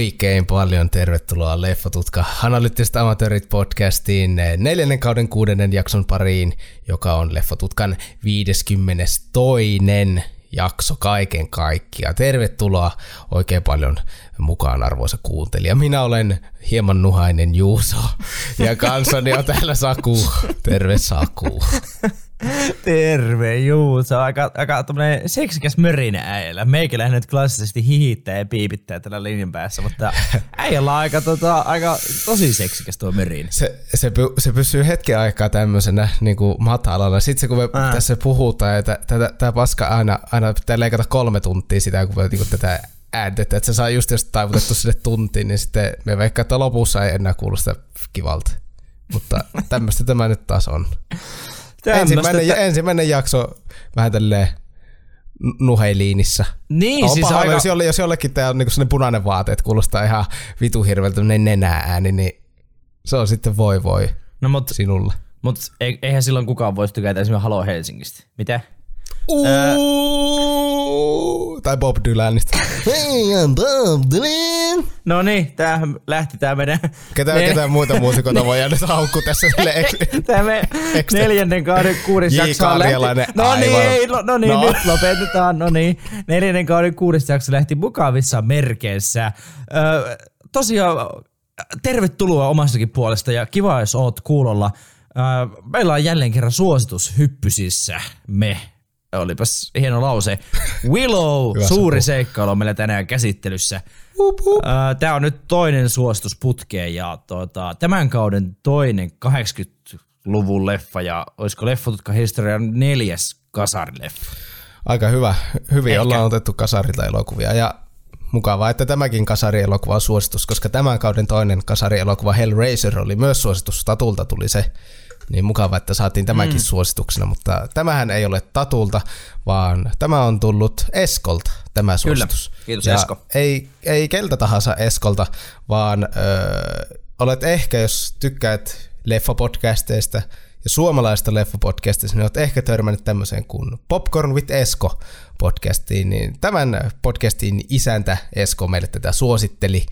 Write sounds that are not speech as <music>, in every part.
Oikein paljon tervetuloa Leffotutka Analyttiset Amatöörit podcastiin neljännen kauden kuudennen jakson pariin, joka on Leffotutkan 52. jakso kaiken kaikkiaan. Tervetuloa oikein paljon mukaan arvoisa kuuntelija. Minä olen hieman nuhainen Juuso ja kanssani on täällä Saku. Terve Saku. Terve, juu. Se on aika, aika seksikäs mörinä äijällä. Meikäläinen nyt klassisesti hihittää ja piipittää tällä linjan päässä, mutta äijällä on aika, tota, aika tosi seksikäs tuo mörinä. Se, se, se pysyy hetken aikaa tämmöisenä niin kuin matalana. Sitten se, kun me Ää. tässä puhutaan, että tämä paska aina, aina pitää leikata kolme tuntia sitä, kun me niin kuin tätä äänetettä, että se saa just jos taivutettu sille tuntiin, niin sitten me vaikka, että lopussa ei enää kuulosta kivalta. Mutta tämmöistä tämä nyt taas on. Ensimmäinen, että... ensimmäinen jakso vähän tälleen nuheiliinissä. Niin, on siis paha, aika... jos, jolle, jos jollekin tämä on niinku sellainen punainen vaate, että kuulostaa ihan vitu hirveältä nenää ääni, niin se on sitten voi voi no, mut, sinulle. Mutta eihän silloin kukaan voisi tykätä esimerkiksi Halo Helsingistä. Mitä? Tai Bob Dylanista. Bob Dylan. No niin, tää lähti tää meidän... Ketä, ne... ketä muita muusikoita voi jäädä haukku tässä sille ek... Tää me neljännen kauden kuudes jakso lähti... No niin, no, no niin, no. nyt lopetetaan, no niin. Neljännen kauden kuudes jakso lähti mukavissa merkeissä. Ö, tosiaan, tervetuloa omastakin puolesta ja kiva, jos oot kuulolla. Meillä on jälleen kerran suositus hyppysissä me olipas hieno lause. Willow, <laughs> suuri seikkailu on meillä tänään käsittelyssä. Tämä on nyt toinen suositus putkeen ja tuota, tämän kauden toinen 80-luvun leffa ja olisiko Leffotutka historian neljäs kasarileffa. Aika hyvä. Hyvin Ehkä. ollaan otettu kasarilta elokuvia ja mukavaa, että tämäkin kasarielokuva on suositus, koska tämän kauden toinen kasarielokuva Hellraiser oli myös suositus. Tatulta tuli se niin mukava, että saatiin tämäkin mm. suosituksena, mutta tämähän ei ole Tatulta, vaan tämä on tullut Eskolta, tämä suositus. Kyllä, kiitos ja Esko. Ei, ei keltä tahansa Eskolta, vaan ö, olet ehkä, jos tykkäät leffapodcasteista ja suomalaista leffapodcastista, niin olet ehkä törmännyt tämmöiseen kuin Popcorn with Esko podcastiin, niin tämän podcastin isäntä Esko meille tätä suositteli,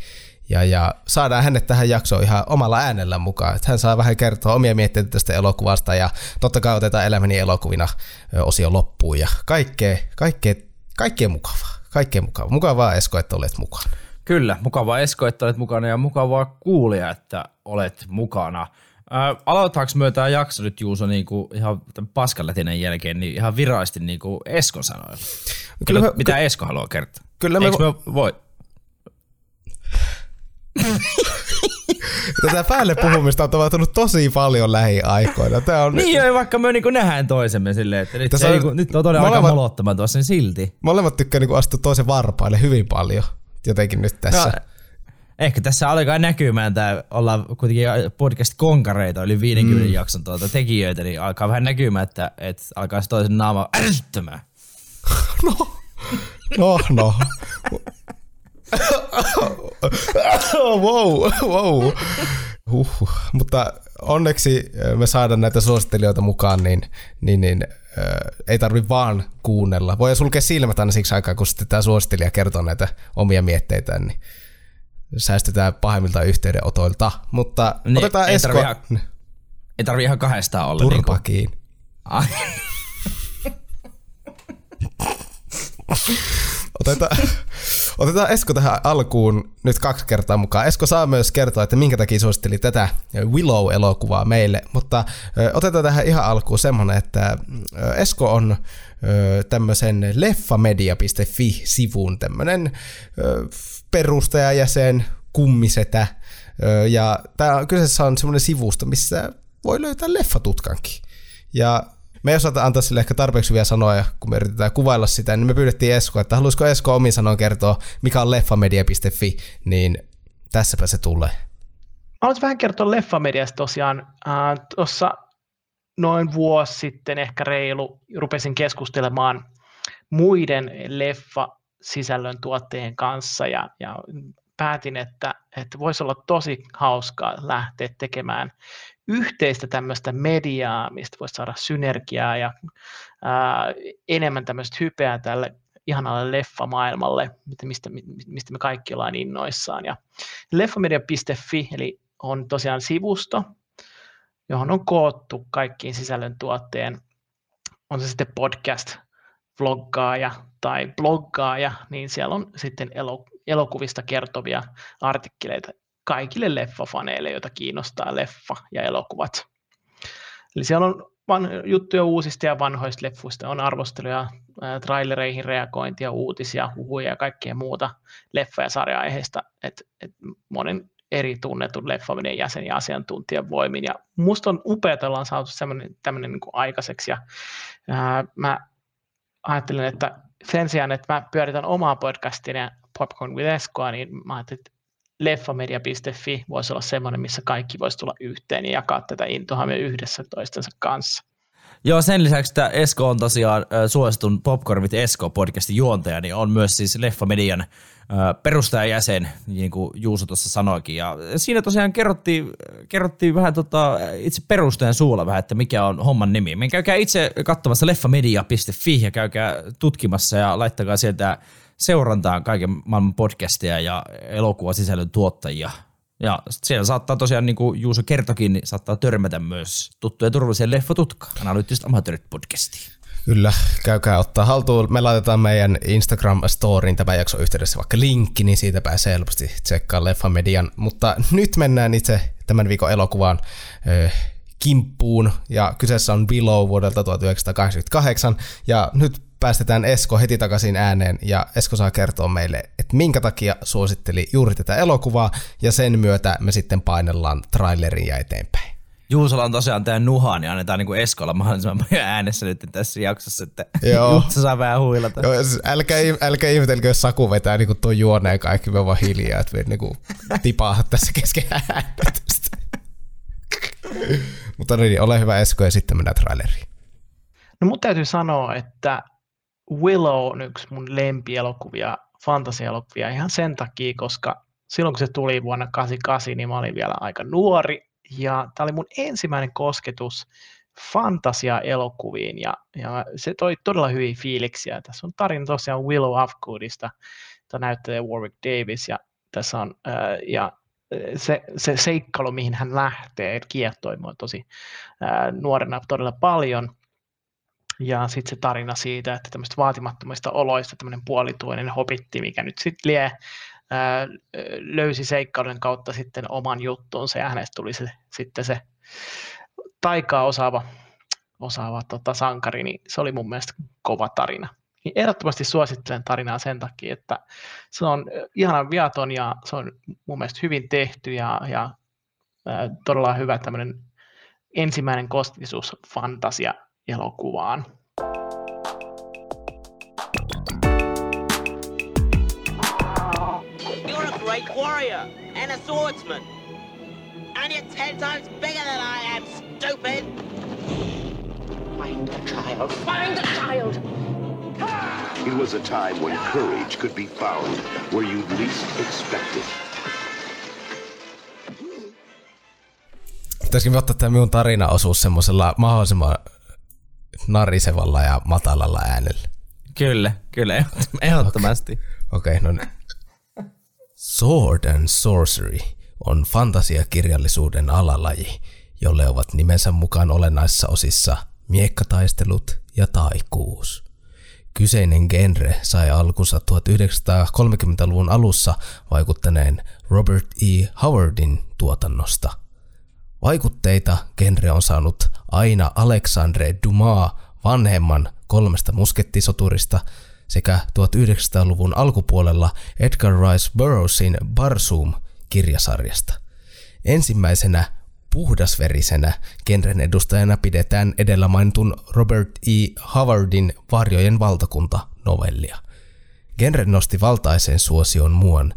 ja, ja saadaan hänet tähän jaksoon ihan omalla äänellä mukaan. Että hän saa vähän kertoa omia mietteitä tästä elokuvasta ja totta kai otetaan elämäni elokuvina osio loppuun ja kaikkea, kaikkea, kaikkea mukavaa. Kaikkea mukavaa. Mukavaa Esko, että olet mukana. Kyllä, mukavaa Esko, että olet mukana ja mukavaa kuulia, että olet mukana. Äh, aloitetaanko me tämä jakso nyt Juuso niin kuin ihan paskalletinen jälkeen niin ihan virallisesti niin kuin Esko sanoi? Kyllä, me, mitä Esko haluaa kertoa? Kyllä me, Eikö me voi? Tätä päälle puhumista on tapahtunut tosi paljon lähiaikoina. Tämä on niin joo, vaikka me niinku nähdään toisemme silleen, että nyt, on, niinku, nyt on todella molemmat, aika molottamaan tuossa, niin silti. Molemmat tykkää niinku astua toisen varpaille hyvin paljon jotenkin nyt tässä. No, ehkä tässä alkaa näkymään tämä, ollaan kuitenkin podcast-konkareita, yli 50 mm. jakson tuota tekijöitä, niin alkaa vähän näkymään, että, että alkaa se toisen naama ärsyttämään. no, no, no. <laughs> wow, wow. Huhhuh. Mutta onneksi me saadaan näitä suosittelijoita mukaan, niin, niin, niin äh, ei tarvi vaan kuunnella. Voi sulkea silmät aina siksi aikaa, kun sitten tämä suosittelija kertoo näitä omia mietteitä, niin säästetään pahimmilta yhteydenotoilta. Mutta niin, otetaan ei Esko... Tarvi ihan, ei tarvi ihan kahdestaan olla. Turpakiin. Niin <laughs> Otetaan, otetaan Esko tähän alkuun nyt kaksi kertaa mukaan. Esko saa myös kertoa, että minkä takia suositteli tätä Willow-elokuvaa meille, mutta otetaan tähän ihan alkuun semmonen, että Esko on tämmöisen leffamedia.fi-sivun tämmönen perustajajäsen, kummisetä, ja tämä kyseessä on semmoinen sivusto, missä voi löytää leffatutkankin. Ja me ei osata antaa sille ehkä tarpeeksi vielä sanoa, kun me yritetään kuvailla sitä, niin me pyydettiin Esko, että haluaisiko Esko omin sanoin kertoa, mikä on leffamedia.fi, niin tässäpä se tulee. Haluaisin vähän kertoa Leffamediasta tosiaan. Äh, Tuossa noin vuosi sitten, ehkä reilu, rupesin keskustelemaan muiden leffa-sisällön tuottajien kanssa ja, ja päätin, että, että voisi olla tosi hauskaa lähteä tekemään yhteistä tämmöistä mediaa, mistä voisi saada synergiaa ja ää, enemmän tämmöistä hypeä tälle ihanalle leffamaailmalle, mistä, mistä me kaikki ollaan innoissaan. Ja leffamedia.fi eli on tosiaan sivusto, johon on koottu kaikkiin sisällöntuotteen, on se sitten podcast, vloggaaja tai bloggaaja, niin siellä on sitten elokuvista kertovia artikkeleita kaikille leffafaneille, joita kiinnostaa leffa ja elokuvat. Eli siellä on van, juttuja uusista ja vanhoista leffuista, on arvosteluja, ää, trailereihin reagointia, uutisia, huhuja ja kaikkea muuta leffa- ja sarja-aiheista, että et monen eri tunnetun leffaminen jäsen ja asiantuntijan voimin. Ja musta on upeaa, että ollaan saatu tämmöinen niin aikaiseksi. Ja, ää, mä ajattelen, että sen sijaan, että mä pyöritän omaa podcastia Popcorn with Eskoa, niin mä ajattelin, että leffamedia.fi voisi olla semmoinen, missä kaikki voisi tulla yhteen ja jakaa tätä intoa yhdessä toistensa kanssa. Joo, sen lisäksi että Esko on tosiaan suositun Popcorn with Esko podcastin juontaja, niin on myös siis Leffa-median perustajajäsen, niin kuin Juuso tuossa sanoikin. Ja siinä tosiaan kerrottiin, kerrottiin vähän tota, itse perustajan suulla vähän, että mikä on homman nimi. Me käykää itse katsomassa leffamedia.fi ja käykää tutkimassa ja laittakaa sieltä seurantaan kaiken maailman podcasteja ja elokuvasisällön tuottajia. Ja siellä saattaa tosiaan, niin kuin Juuso kertokin, niin saattaa törmätä myös tuttuja turvalliseen leffatutkaan, analyyttiset amatöörit podcastiin. Kyllä, käykää ottaa haltuun. Me laitetaan meidän Instagram-storiin tämän jakson yhteydessä vaikka linkki, niin siitä pääsee helposti tsekkaa Leffamedian. Mutta nyt mennään itse tämän viikon elokuvaan äh, kimppuun, ja kyseessä on Below vuodelta 1988, ja nyt päästetään Esko heti takaisin ääneen ja Esko saa kertoa meille, että minkä takia suositteli juuri tätä elokuvaa ja sen myötä me sitten painellaan trailerin ja eteenpäin. Juusolla on tosiaan tämä nuha, niin annetaan niin Eskolla mahdollisimman paljon äänessä nyt tässä jaksossa, että Joo. <laughs> Juuso saa vähän huilata. Joo, siis älkää, älkää ihmetelkö, jos Saku vetää niin tuon juoneen kaikki, me vaan hiljaa, että me niin tipaa tässä kesken ääntä Mutta niin, ole hyvä Esko ja sitten mennään traileriin. No mun täytyy sanoa, että Willow on yksi mun lempielokuvia, fantasiaelokuvia ihan sen takia, koska silloin kun se tuli vuonna 88, niin mä olin vielä aika nuori, ja tämä oli mun ensimmäinen kosketus fantasia-elokuviin, ja, ja se toi todella hyviä fiiliksiä. Tässä on tarina tosiaan Willow Afgoodista, jota näyttelee Warwick Davis, ja tässä on, ää, ja se, se seikkailu, mihin hän lähtee, kiehtoi mua tosi ää, nuorena todella paljon, ja sitten se tarina siitä, että tämmöistä vaatimattomista oloista tämmöinen puolituinen hobitti, mikä nyt sitten lie ää, löysi seikkauden kautta sitten oman juttuunsa ja hänestä tuli se, sitten se taikaa osaava, osaava tota, sankari, niin se oli mun mielestä kova tarina. Niin ehdottomasti suosittelen tarinaa sen takia, että se on ihan viaton ja se on mun mielestä hyvin tehty ja, ja ää, todella hyvä tämmöinen ensimmäinen kosketus fantasia elokuvaan. You're a great warrior and a swordsman. And you're ten times bigger than I am, stupid! Find the child! Find the child! It was a time when courage could be found where you'd least expect it. Pitäisikö ottaa tämä minun tarinaosuus semmoisella mahdollisimman narisevalla ja matalalla äänellä. Kyllä, kyllä, ehdottomasti. Okei, okay, no niin. Sword and Sorcery on fantasiakirjallisuuden alalaji, jolle ovat nimensä mukaan olennaisissa osissa miekkataistelut ja taikuus. Kyseinen genre sai alkunsa 1930-luvun alussa vaikuttaneen Robert E. Howardin tuotannosta – Vaikutteita genre on saanut aina Alexandre Dumas vanhemman kolmesta muskettisoturista sekä 1900-luvun alkupuolella Edgar Rice Burroughsin Barsoom-kirjasarjasta. Ensimmäisenä puhdasverisenä genren edustajana pidetään edellä mainitun Robert E. Howardin Varjojen valtakunta-novellia. Genre nosti valtaiseen suosion muun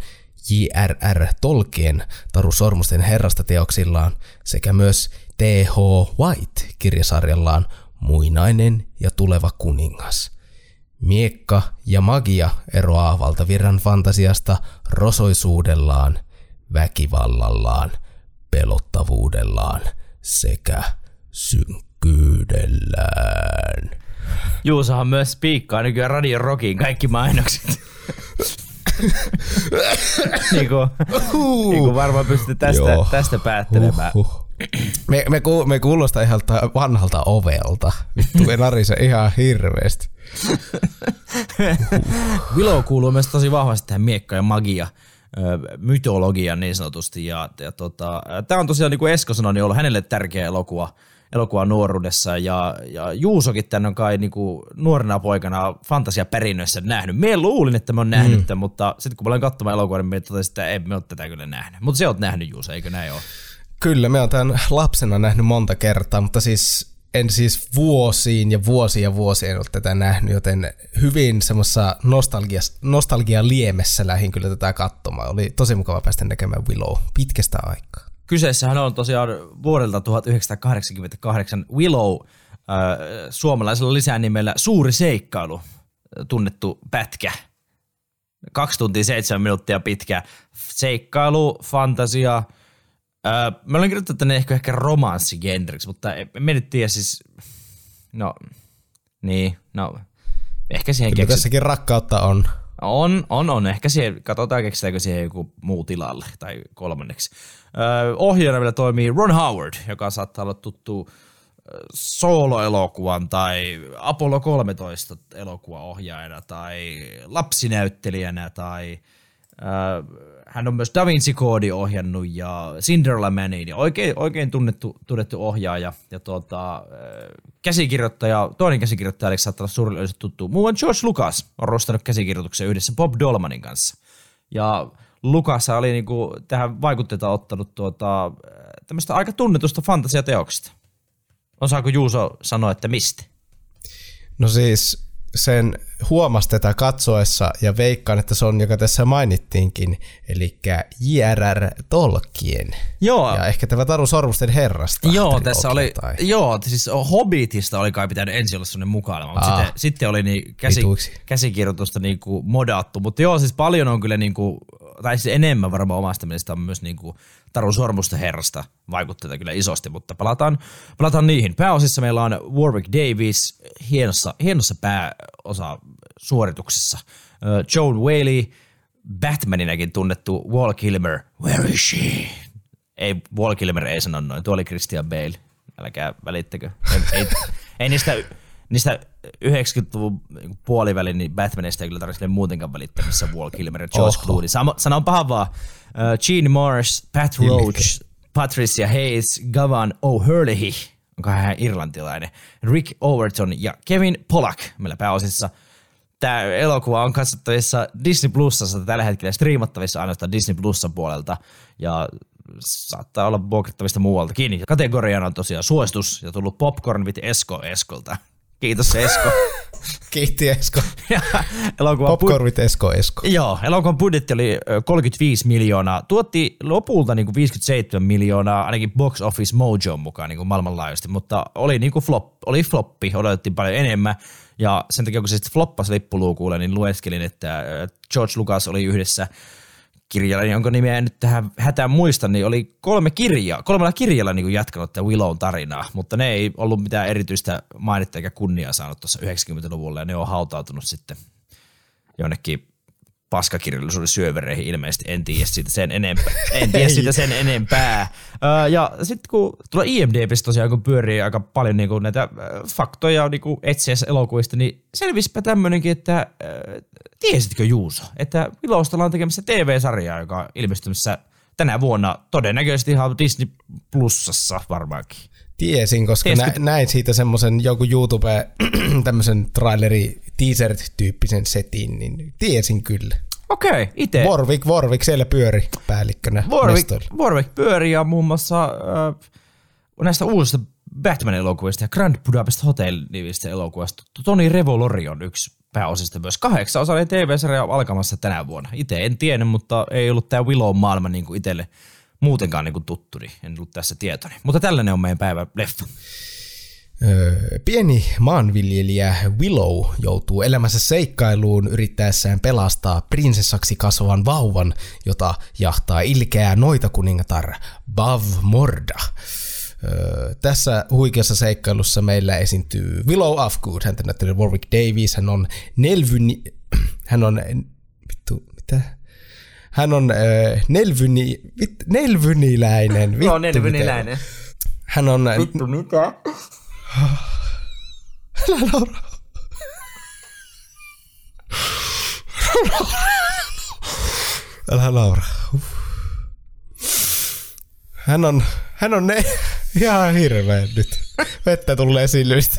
J.R.R. Tolkien Taru Sormusten herrasta teoksillaan sekä myös T.H. White kirjasarjallaan Muinainen ja tuleva kuningas. Miekka ja magia eroaa valtavirran fantasiasta rosoisuudellaan, väkivallallaan, pelottavuudellaan sekä synkkyydellään. Juusohan myös spiikkaa nykyään Radio Rockin kaikki mainokset. <laughs> niin, kuin, niin kuin varmaan pystytte tästä, tästä päättelemään. Uh, uh. Me, me, ku, me kuulostaa ihan vanhalta ovelta. Vittu, me narise ihan hirveästi. Willow kuuluu myös tosi vahvasti tähän miekka ja magia mytologian niin sanotusti. Ja, ja tota, tämä on tosiaan, niin kuin Esko sanoi, niin ollut hänelle tärkeä elokuva, elokuva nuoruudessa. Ja, ja Juusokin tämän on kai niin kuin nuorena poikana fantasiaperinnöissä nähnyt. Me luulin, että mä oon nähnyt mm. tämän, mutta sitten kun mä olen katsomaan elokuvan, niin totesin, että en me ole tätä kyllä nähnyt. Mutta se oot nähnyt Juuso, eikö näin ole? Kyllä, me oon tämän lapsena nähnyt monta kertaa, mutta siis en siis vuosiin ja vuosia ja vuosia en ole tätä nähnyt, joten hyvin semmoisessa nostalgia, nostalgia liemessä lähin kyllä tätä katsomaan. Oli tosi mukava päästä näkemään Willow pitkästä aikaa. Kyseessähän on tosiaan vuodelta 1988 Willow äh, suomalaisella lisänimellä Suuri seikkailu tunnettu pätkä. Kaksi tuntia seitsemän minuuttia pitkä seikkailu, fantasia – Öö, mä olen kirjoittanut tänne ehkä, ehkä romanssigenriksi, mutta en nyt tiedä siis, no, niin, no, ehkä siihen Kyllä tässäkin rakkautta on. On, on, on. Ehkä siihen, katsotaan keksitäänkö siihen joku muu tilalle tai kolmanneksi. Ohjaajana vielä toimii Ron Howard, joka saattaa olla tuttu solo-elokuvan tai Apollo 13 elokuva ohjaajana tai lapsinäyttelijänä tai hän on myös Da Vinci Code ohjannut ja Cinderella Manin ja oikein, oikein tunnettu, tunnettu ohjaaja ja tuota, käsikirjoittaja, toinen käsikirjoittaja, eli saattaa olla suurin tuttu. Muuan George Lucas on rostannut käsikirjoituksen yhdessä Bob Dolmanin kanssa. Ja Lucas oli niinku tähän vaikutteita ottanut tuota, tämmöistä aika tunnetusta fantasiateoksesta. Osaako Juuso sanoa, että mistä? No siis sen huomasi tätä katsoessa ja veikkaan, että se on, joka tässä mainittiinkin, eli J.R.R. Tolkien. Joo. Ja ehkä tämä Taru Sormusten herrasta. Joo, tässä oli, tai... joo, siis Hobbitista oli kai pitänyt ensin olla sellainen mukana, mutta sitten, sitten oli niin käsi, käsikirjoitusta niin kuin modattu. Mutta joo, siis paljon on kyllä niin kuin, tai siis enemmän varmaan omasta mielestä on myös niin kuin Taru Sormusten herrasta vaikutteita kyllä isosti, mutta palataan, palataan niihin. Pääosissa meillä on Warwick Davis hienossa, hienossa pääosa suorituksessa. Joan Whaley, Batmaninäkin tunnettu Wall Kilmer, where is she? Ei, Wall Kilmer ei sano noin, tuo oli Christian Bale, älkää välittäkö. Ei, ei, ei niistä, niistä 90-luvun puolivälin niin Batmanista ei kyllä tarvitse muutenkaan välittää, missä Wall Kilmer ja George Clooney. Sanon pahan vaan, uh, Gene Mars, Pat Roach, Patricia Hayes, Gavan O'Hurley, onko hän irlantilainen, Rick Overton ja Kevin Pollack meillä pääosissa. Tämä elokuva on katsottavissa Disney Plusassa tällä hetkellä striimattavissa ainoastaan Disney Plusan puolelta ja saattaa olla vuokrattavista muualtakin. Kategoriana on tosiaan suositus ja tullut Popcorn with Esko Eskolta. Kiitos Esko. <laughs> Kiitti Esko. ja elokuvan Popcorn with Esko Esko. Joo, elokuvan budjetti oli 35 miljoonaa. Tuotti lopulta niin kuin 57 miljoonaa, ainakin Box Office Mojo mukaan niin kuin maailmanlaajuisesti, mutta oli, niin kuin flop, oli floppi, odotettiin paljon enemmän. Ja sen takia, kun se sitten floppasi lippuluukulle, niin lueskelin, että George Lucas oli yhdessä – kirjalla, jonka nimeä en nyt tähän hätään muista, niin oli kolme kirjaa, kolmella kirjalla niin jatkanut tätä Willown tarinaa, mutta ne ei ollut mitään erityistä mainetta eikä kunniaa saanut tuossa 90-luvulla ja ne on hautautunut sitten jonnekin paskakirjallisuuden syövereihin ilmeisesti, en tiedä siitä sen enempää. En tiedä siitä sen enempää. ja sitten kun tuolla IMDBistä tosiaan, kun pyörii aika paljon niin kuin näitä faktoja niin etsiäs-elokuvista, niin selvispä tämmöinenkin, että tiesitkö Juuso, että Vilausta ollaan tekemässä TV-sarjaa, joka on ilmestymässä tänä vuonna todennäköisesti ihan Disney Plusassa varmaankin. Tiesin, koska nä- näin siitä semmoisen joku YouTube <clears throat> tämmöisen traileri teaser-tyyppisen setin, niin tiesin kyllä. Okei, okay, itse. Warwick, Warwick siellä pyöri päällikkönä. Warwick, Warwick pyöri ja muun muassa äh, näistä uusista Batman-elokuvista ja Grand Budapest Hotel-nimistä elokuvista. Toni Revolori on yksi pääosista myös. Kahdeksan osainen TV-sarja alkamassa tänä vuonna. Itse en tiennyt, mutta ei ollut tämä Willow-maailma niin kuin itselle muutenkaan niin kuin tuttu, niin en ollut tässä tietoni. Mutta tällainen on meidän päivä leffa. Pieni maanviljelijä Willow joutuu elämässä seikkailuun yrittäessään pelastaa prinsessaksi kasvavan vauvan, jota jahtaa ilkeä noita kuningatar Bav Morda. Öö, tässä huikeassa seikkailussa meillä esiintyy Willow Afgood, hän näyttelee Warwick Davies, hän on Nelvyni, <clears throat> hän on, vittu, mitä? Hän on äh, nelvyni, vit, nelvyniläinen. <laughs> Vittu, no, nelvyniläinen. Hän on... Vittu, mitä? <laughs> Älä naura. Älä naura. Hän on, hän on ne, ihan hirveä nyt. Vettä tulee silmistä.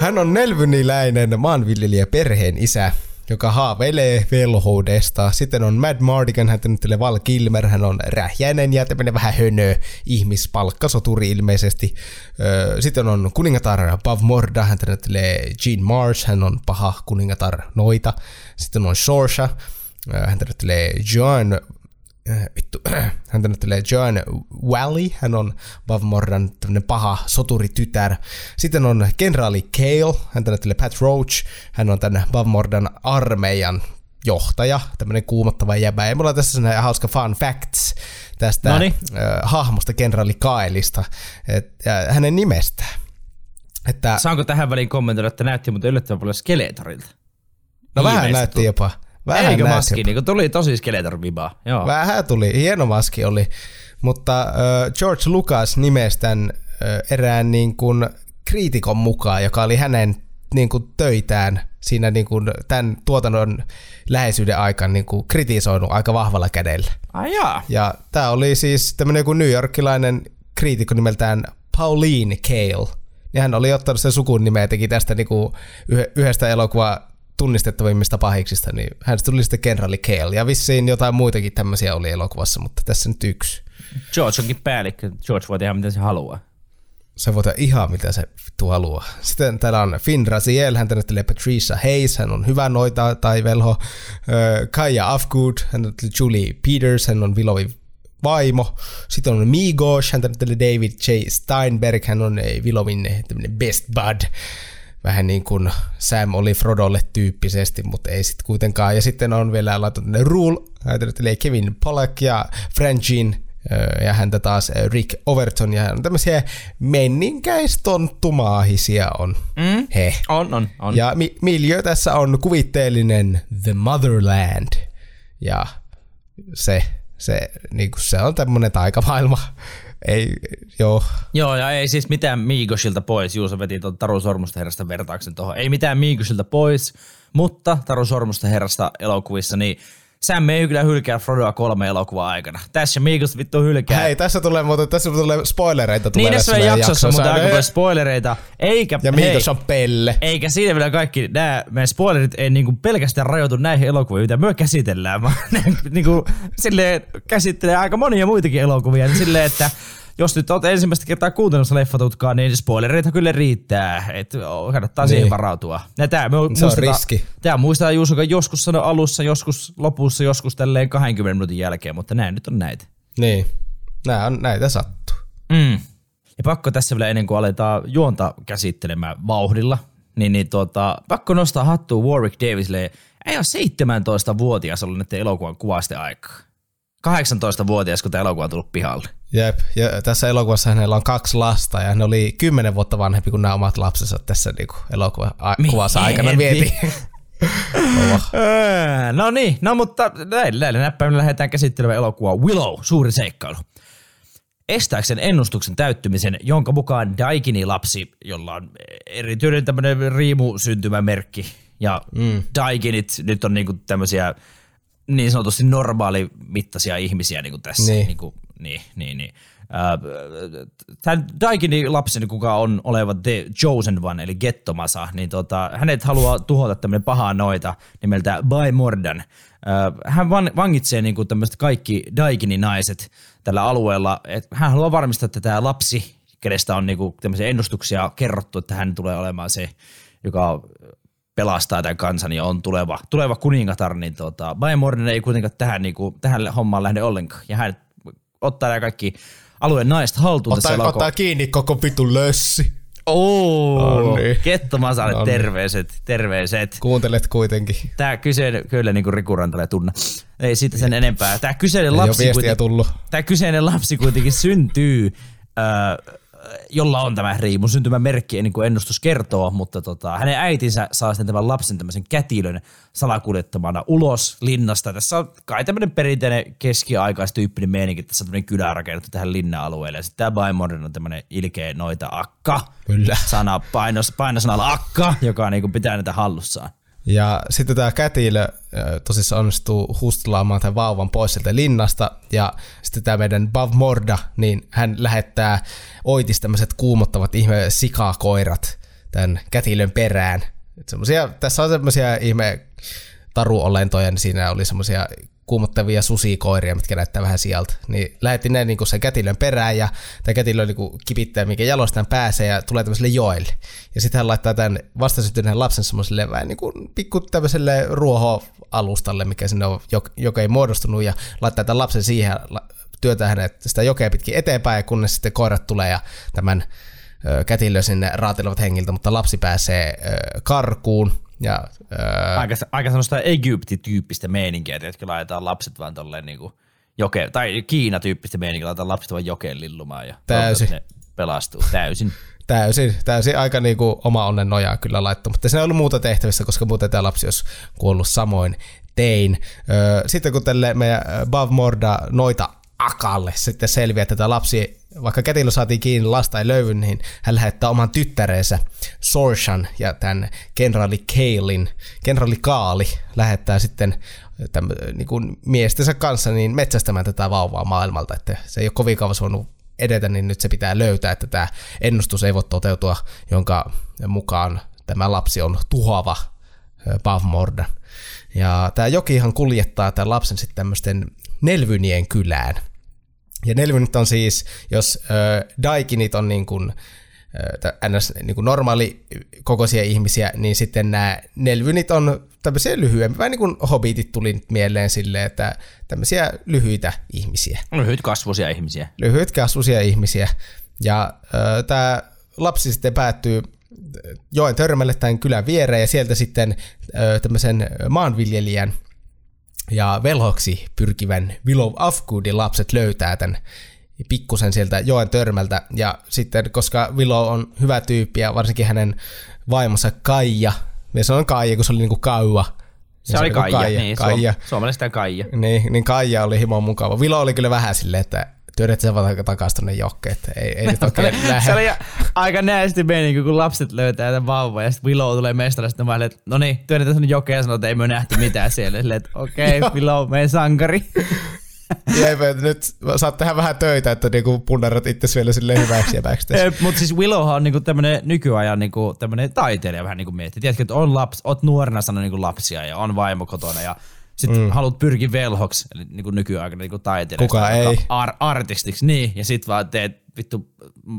Hän on nelvyniläinen maanviljelijä perheen isä, joka haaveilee velhoudesta. Sitten on Mad Mardigan, hän näyttelee Val Kilmer, hän on rähjäinen ja tämmöinen vähän hönö ihmispalkkasoturi ilmeisesti. Sitten on kuningatar Pav Morda, hän näyttelee Jean Marsh, hän on paha kuningatar noita. Sitten on Sorsha, hän näyttelee Joan Äh, vittu, <clears throat> hän näyttelee Joan Wally, hän on Bavmordan paha soturitytär. Sitten on kenraali Kale, hän näyttelee Pat Roach, hän on tämän Bavmordan armeijan johtaja, tämmöinen kuumottava jäbä. Ja mulla on tässä sellainen hauska fun facts tästä äh, hahmosta, kenraali Kaelista, et, ja hänen nimestään. Että, Saanko tähän väliin kommentoida, että näytti mutta yllättävän paljon Skeletorilta? No vähän näytti jopa. Vähän Eikö maski? Niin tuli tosi skeletor. Joo. Vähän tuli, hieno maski oli. Mutta uh, George Lucas nimesi tämän uh, erään niin kuin kriitikon mukaan, joka oli hänen niin kuin töitään siinä niin kuin tämän tuotannon läheisyyden aikana niin kuin kritisoinut aika vahvalla kädellä. Ai jaa. Ja tämä oli siis tämmöinen kuin New Yorkilainen kriitikko nimeltään Pauline Kale. Ja hän oli ottanut sen sukun nimeä ja teki tästä niin kuin yhdestä elokuva tunnistettavimmista pahiksista, niin hän tuli sitten kenraali Kale. Ja vissiin jotain muitakin tämmöisiä oli elokuvassa, mutta tässä nyt yksi. George onkin päällikkö. George voi tehdä mitä se haluaa. Se voi tehdä ihan mitä se vittu haluaa. Sitten täällä on Finn Raziel, hän näyttelee Patricia Hayes, hän on hyvä noita tai velho. Kaija Afgood, hän näyttelee Julie Peters, hän on Willowi vaimo. Sitten on Migos, hän näyttelee David J. Steinberg, hän on Willowin best bud vähän niin kuin Sam oli Frodolle tyyppisesti, mutta ei sitten kuitenkaan. Ja sitten on vielä laitettu ne Rule, ajatellaan Kevin Pollack ja Frangin ja häntä taas Rick Overton, ja on tämmöisiä menninkäistonttumaahisia on mm, he. On, on, on. Ja mi- miljö tässä on kuvitteellinen The Motherland, ja se, se, niin kuin se on tämmöinen taikamaailma, ei, joo. Joo, ja ei siis mitään Migosilta pois. Juuso veti tuon Taru Sormusta herrasta vertauksen tuohon. Ei mitään Migosilta pois, mutta Taru Sormusta herrasta elokuvissa, niin Sam ei kyllä hylkää Frodoa kolme elokuvaa aikana. Tässä Migos vittu hylkää. Hei, tässä tulee, mutta tässä tulee spoilereita. Tulee niin, tässä jaksossa, jaksossa mutta aika paljon spoilereita. Eikä, ja Migos on pelle. Eikä siinä vielä kaikki nämä meidän spoilerit ei niinku pelkästään rajoitu näihin elokuviin, mitä me käsitellään, vaan <laughs> ne niinku, silleen, käsittelee aika monia muitakin elokuvia. Niin silleen, että jos nyt olet ensimmäistä kertaa kuuntelussa leffatutkaa, niin spoilereita kyllä riittää. Et kannattaa niin. siihen varautua. Ja tää, me se on riski. Tämä muistaa Juuso, joka joskus sanoi alussa, joskus lopussa, joskus tälleen 20 minuutin jälkeen, mutta näin nyt on näitä. Niin, Nää on, näitä sattuu. Mm. Ja pakko tässä vielä ennen kuin aletaan juonta käsittelemään vauhdilla, niin, niin tuota, pakko nostaa hattua Warwick Davisille. Ei ole 17-vuotias ollut näiden elokuvan kuvasten aikaa. 18-vuotias, kun tämä elokuva on tullut pihalle. Jep, ja tässä elokuvassa hänellä on kaksi lasta ja hän oli kymmenen vuotta vanhempi kuin nämä omat lapsensa tässä niin elokuvassa aikana vietiin. <laughs> no niin, no mutta näillä, näillä näppäimillä lähdetään käsittelemään elokuvaa Willow, suuri seikkailu. Estääkseen ennustuksen täyttymisen, jonka mukaan Daikini lapsi, jolla on erityinen tämmöinen riimusyntymämerkki, ja mm. Daikinit nyt on niinku tämmöisiä niin sanotusti normaali mittaisia ihmisiä niin kuin tässä. Niin. Niin, kuin, niin, niin, niin. Tämän Daikinin lapsen, kuka on oleva The Chosen One, eli Gettomasa, niin tota, hänet haluaa tuhota tämmöinen paha noita nimeltä By Mordan. Hän vangitsee niin kuin tämmöiset kaikki Daikinin naiset tällä alueella. Hän haluaa varmistaa, että tämä lapsi, kenestä on niin kuin tämmöisiä ennustuksia kerrottu, että hän tulee olemaan se, joka pelastaa tämän kansan ja on tuleva, tuleva kuningatar, niin tota, Baemorden ei kuitenkaan tähän, niin kuin, tähän hommaan lähde ollenkaan. Ja hän ottaa nämä kaikki alueen naiset haltuun ottaa, tässä ottaa kiinni koko vitun lössi. Oo, niin. Ketto Masalle, terveiset, terveiset. Kuuntelet kuitenkin. Tää kyseinen, kyllä niin kuin Riku Rantala tunna. Ei siitä sen enempää. Tää kyseinen lapsi, tullut. Tää kyseinen lapsi kuitenkin syntyy äh, jolla on tämä riimun syntymämerkki, niin kuin ennustus kertoo, mutta tota, hänen äitinsä saa sitten tämän lapsen tämmöisen kätilön salakuljettamana ulos linnasta. Tässä on kai tämmöinen perinteinen keskiaikaistyyppinen meininki, tässä on tämmöinen kylä rakennettu tähän linna-alueelle. Ja sitten tämä Baimorden on tämmöinen ilkeä noita akka. Kyllä. Sana painos, painosanalla akka, joka niin kuin pitää näitä hallussaan. Ja sitten tämä kätilö tosissaan onnistuu hustlaamaan tämän vauvan pois sieltä linnasta, ja sitten tämä meidän Bavmorda, niin hän lähettää oitis tämmöiset kuumottavat ihme sikakoirat tämän kätilön perään. semmosia, tässä on semmoisia ihme taruolentoja, niin siinä oli semmoisia kuumottavia susikoiria, mitkä näyttää vähän sieltä. Niin lähetti ne niin sen kätilön perään ja tämä kätilö niin kipittää, mikä jalostajan pääsee ja tulee tämmöiselle joelle. Ja sitten hän laittaa tämän vastasyntyneen lapsen semmoiselle vähän niin kuin pikku tämmöiselle ruohoalustalle, mikä sinne on, joka ei muodostunut ja laittaa tämän lapsen siihen työtä hänet sitä jokea pitkin eteenpäin, kunnes sitten koirat tulee ja tämän kätilö sinne raatilevat hengiltä, mutta lapsi pääsee karkuun ja, ää... Aika, aika sellaista Egypti-tyyppistä meininkiä, että laitetaan lapset vaan tolleen niin kuin joke, tai Kiina-tyyppistä meininkiä, laitetaan lapset vaan jokeen lillumaan ja täysin. ne pelastuu täysin. <laughs> Täysin, täysin aika niin kuin oma onnen nojaa kyllä laittu, mutta se ei ollut muuta tehtävissä, koska muuten tämä lapsi olisi kuollut samoin tein. Sitten kun tälle meidän Bavmorda noita akalle sitten selviää, että tämä lapsi vaikka kätilö saatiin kiinni lasta ei löydy, niin hän lähettää oman tyttärensä Sorshan ja tämän kenraali Kaelin, kenraali Kaali lähettää sitten tämän, niin kuin miestensä kanssa niin metsästämään tätä vauvaa maailmalta, että se ei ole kovin kauan voinut edetä, niin nyt se pitää löytää, että tämä ennustus ei voi toteutua, jonka mukaan tämä lapsi on tuhoava Bavmordan. Ja tämä jokihan kuljettaa tämän lapsen sitten tämmöisten Nelvynien kylään – ja Nelvynit on siis, jos äh, Daikinit on niin kuin, äh, ns. Niin kuin normaali kokoisia ihmisiä, niin sitten nämä Nelvynit on tämmöisiä lyhyempiä, vähän niin kuin Hobbitit tuli nyt mieleen silleen, että tämmöisiä lyhyitä ihmisiä. Lyhyt kasvuisia ihmisiä. Lyhyt kasvuisia ihmisiä. Ja äh, tämä lapsi sitten päättyy joen törmälle tämän kylän viereen ja sieltä sitten äh, tämmöisen maanviljelijän ja velhoksi pyrkivän Willow Afgoodin lapset löytää tämän pikkusen sieltä joen törmältä. Ja sitten, koska Willow on hyvä tyyppi ja varsinkin hänen vaimonsa Kaija, me sanon Kaija, kun se oli niinku kauva. Se, se oli Kaija, Kaija, niin, Kaija. Suomalaisesta Kaija. Niin, niin Kaija oli himo mukava. Vilo oli kyllä vähän silleen, että työnnät sen vaan takaisin tuonne jokkeen, että ei, ei nyt <laughs> oikein lähde. Se oli aika näästi meni, kun lapset löytää tämän vauvan ja sitten Willow tulee mestara, sitten mä että no niin, työnnetään sinne jokeen ja sanoo, että ei me nähty mitään siellä. Silleen, että okei, <laughs> okay, Willow, meidän sankari. <laughs> Jep, nyt saat tehdä vähän töitä, että niinku punnerat itse vielä sille hyväksi ja Mutta siis Willowhan on niinku tämmönen nykyajan niinku tämmönen taiteilija vähän niinku miettii. Tiedätkö, että on laps, oot nuorena sanonut niinku lapsia ja on vaimo kotona ja sitten mm. haluat pyrkiä velhoksi, eli niin kuin nykyaikana niin taiteilijaksi. Kuka ei. Ar- artistiksi, niin. Ja sitten vaan teet vittu,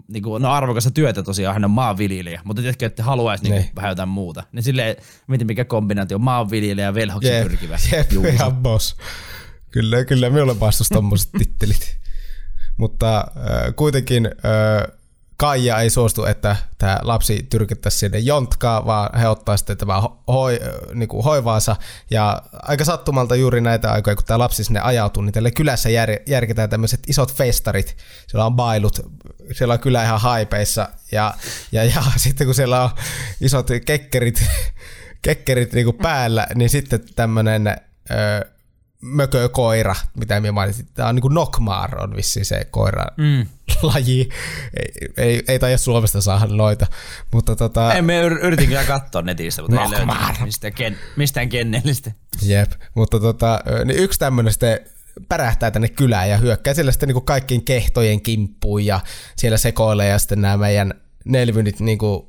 niin kuin, no arvokasta työtä tosiaan, hän on maanviljelijä, mutta tiedätkö, että haluaisi niin niin. vähän jotain muuta. Niin silleen, miten mikä kombinaatio, maanviljelijä ja velhoksi jep, pyrkivä. Jep, <laughs> ihan boss. Kyllä, kyllä, minulle vastus tommoset tittelit. <laughs> Mutta äh, kuitenkin äh, Kaija ei suostu, että tämä lapsi tyrkyttäisi sinne jontkaa, vaan he ottaa sitten tämä hoi, niin kuin hoivaansa. Ja aika sattumalta juuri näitä aikoja, kun tämä lapsi sinne ajautuu, niin tälle kylässä jär, järketään tämmöiset isot festarit. Siellä on bailut, siellä on kyllä ihan haipeissa. Ja, ja, ja <laughs> sitten kun siellä on isot kekkerit, <laughs> kekkerit niin kuin päällä, niin sitten tämmöinen mökökoira, mitä minä mainitsin. Tämä on niin kuin Nokmar on vissiin se koira mm. <laughs> laji. Ei, ei, ei taida Suomesta saada noita. Mutta tota... Ei, me yritin kyllä katsoa netistä, mutta Nokmar. ei löytynyt mistään, ken, mistään kennellistä. Jep, mutta tota, niin yksi tämmöinen sitten pärähtää tänne kylään ja hyökkää siellä sitten niin kaikkien kehtojen kimppuun ja siellä sekoilee ja sitten nämä meidän nelvynit niin kuin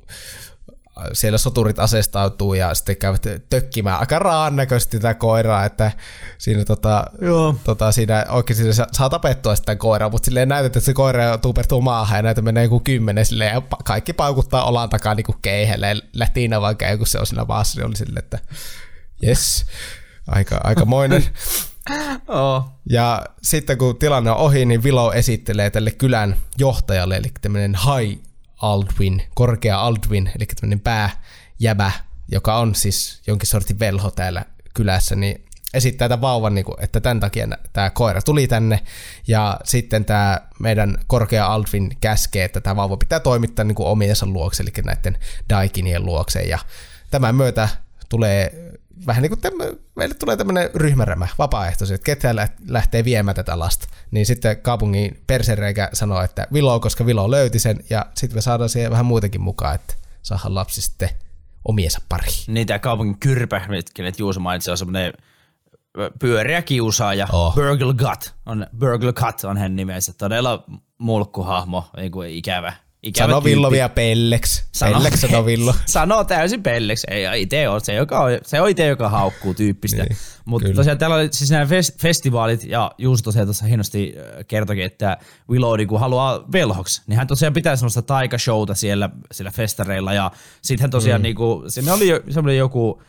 siellä soturit asestautuu ja sitten käyvät tökkimään aika raan näköisesti tätä koiraa, että siinä, tota, Joo. tota, siinä oikein siinä saa tapettua sitä koiraa, mutta silleen näytetään, että se koira tuupertuu maahan ja näitä menee joku kymmenen silleen, ja kaikki paukuttaa olan takaa niin kuin keihelle, lähtiinä vaan käy, kun se on siinä maassa, niin oli silleen, että jes, aika, aikamoinen. <laughs> oh. Ja sitten kun tilanne on ohi, niin Vilo esittelee tälle kylän johtajalle, eli tämmöinen Hai Aldwin, korkea Aldwin, eli tämmöinen pääjäbä, joka on siis jonkin sortin velho täällä kylässä, niin esittää tämän vauvan, niin kuin, että tämän takia tämä koira tuli tänne, ja sitten tämä meidän korkea Aldwin käskee, että tämä vauva pitää toimittaa niin kuin omiensa luokse, eli näiden Daikinien luokse, ja tämän myötä tulee vähän niin kuin tämmö, meille tulee tämmöinen ryhmärämä, vapaaehtoiset, että ketään lähtee viemään tätä lasta. Niin sitten kaupungin persereikä sanoo, että Vilo, koska Vilo löyti sen, ja sitten me saadaan siihen vähän muutenkin mukaan, että saadaan lapsi sitten omiensa pari. Niin tämä kaupungin kyrpä, mitkä Juuso mainitsi, on semmoinen pyöreä kiusaaja. Oh. Burgle Gut on, Burgle Gut on hän nimensä. Todella mulkkuhahmo, niin kuin ikävä Ikävä sano Villo vielä pelleksi. Sano, pelleksi sano Villo. <laughs> sano täysin pelleksi. Ei, itse on se, joka on, se on itse, joka haukkuu tyyppistä. Niin, Mutta tosiaan täällä oli siis nämä festivaalit, ja Juuso tosiaan tuossa hienosti kertoikin, että Willow niin kun haluaa velhoksi, niin hän tosiaan pitää semmoista taikashowta siellä, siellä festareilla, ja sitten hän tosiaan mm. niin kuin, sinne oli semmoinen joku,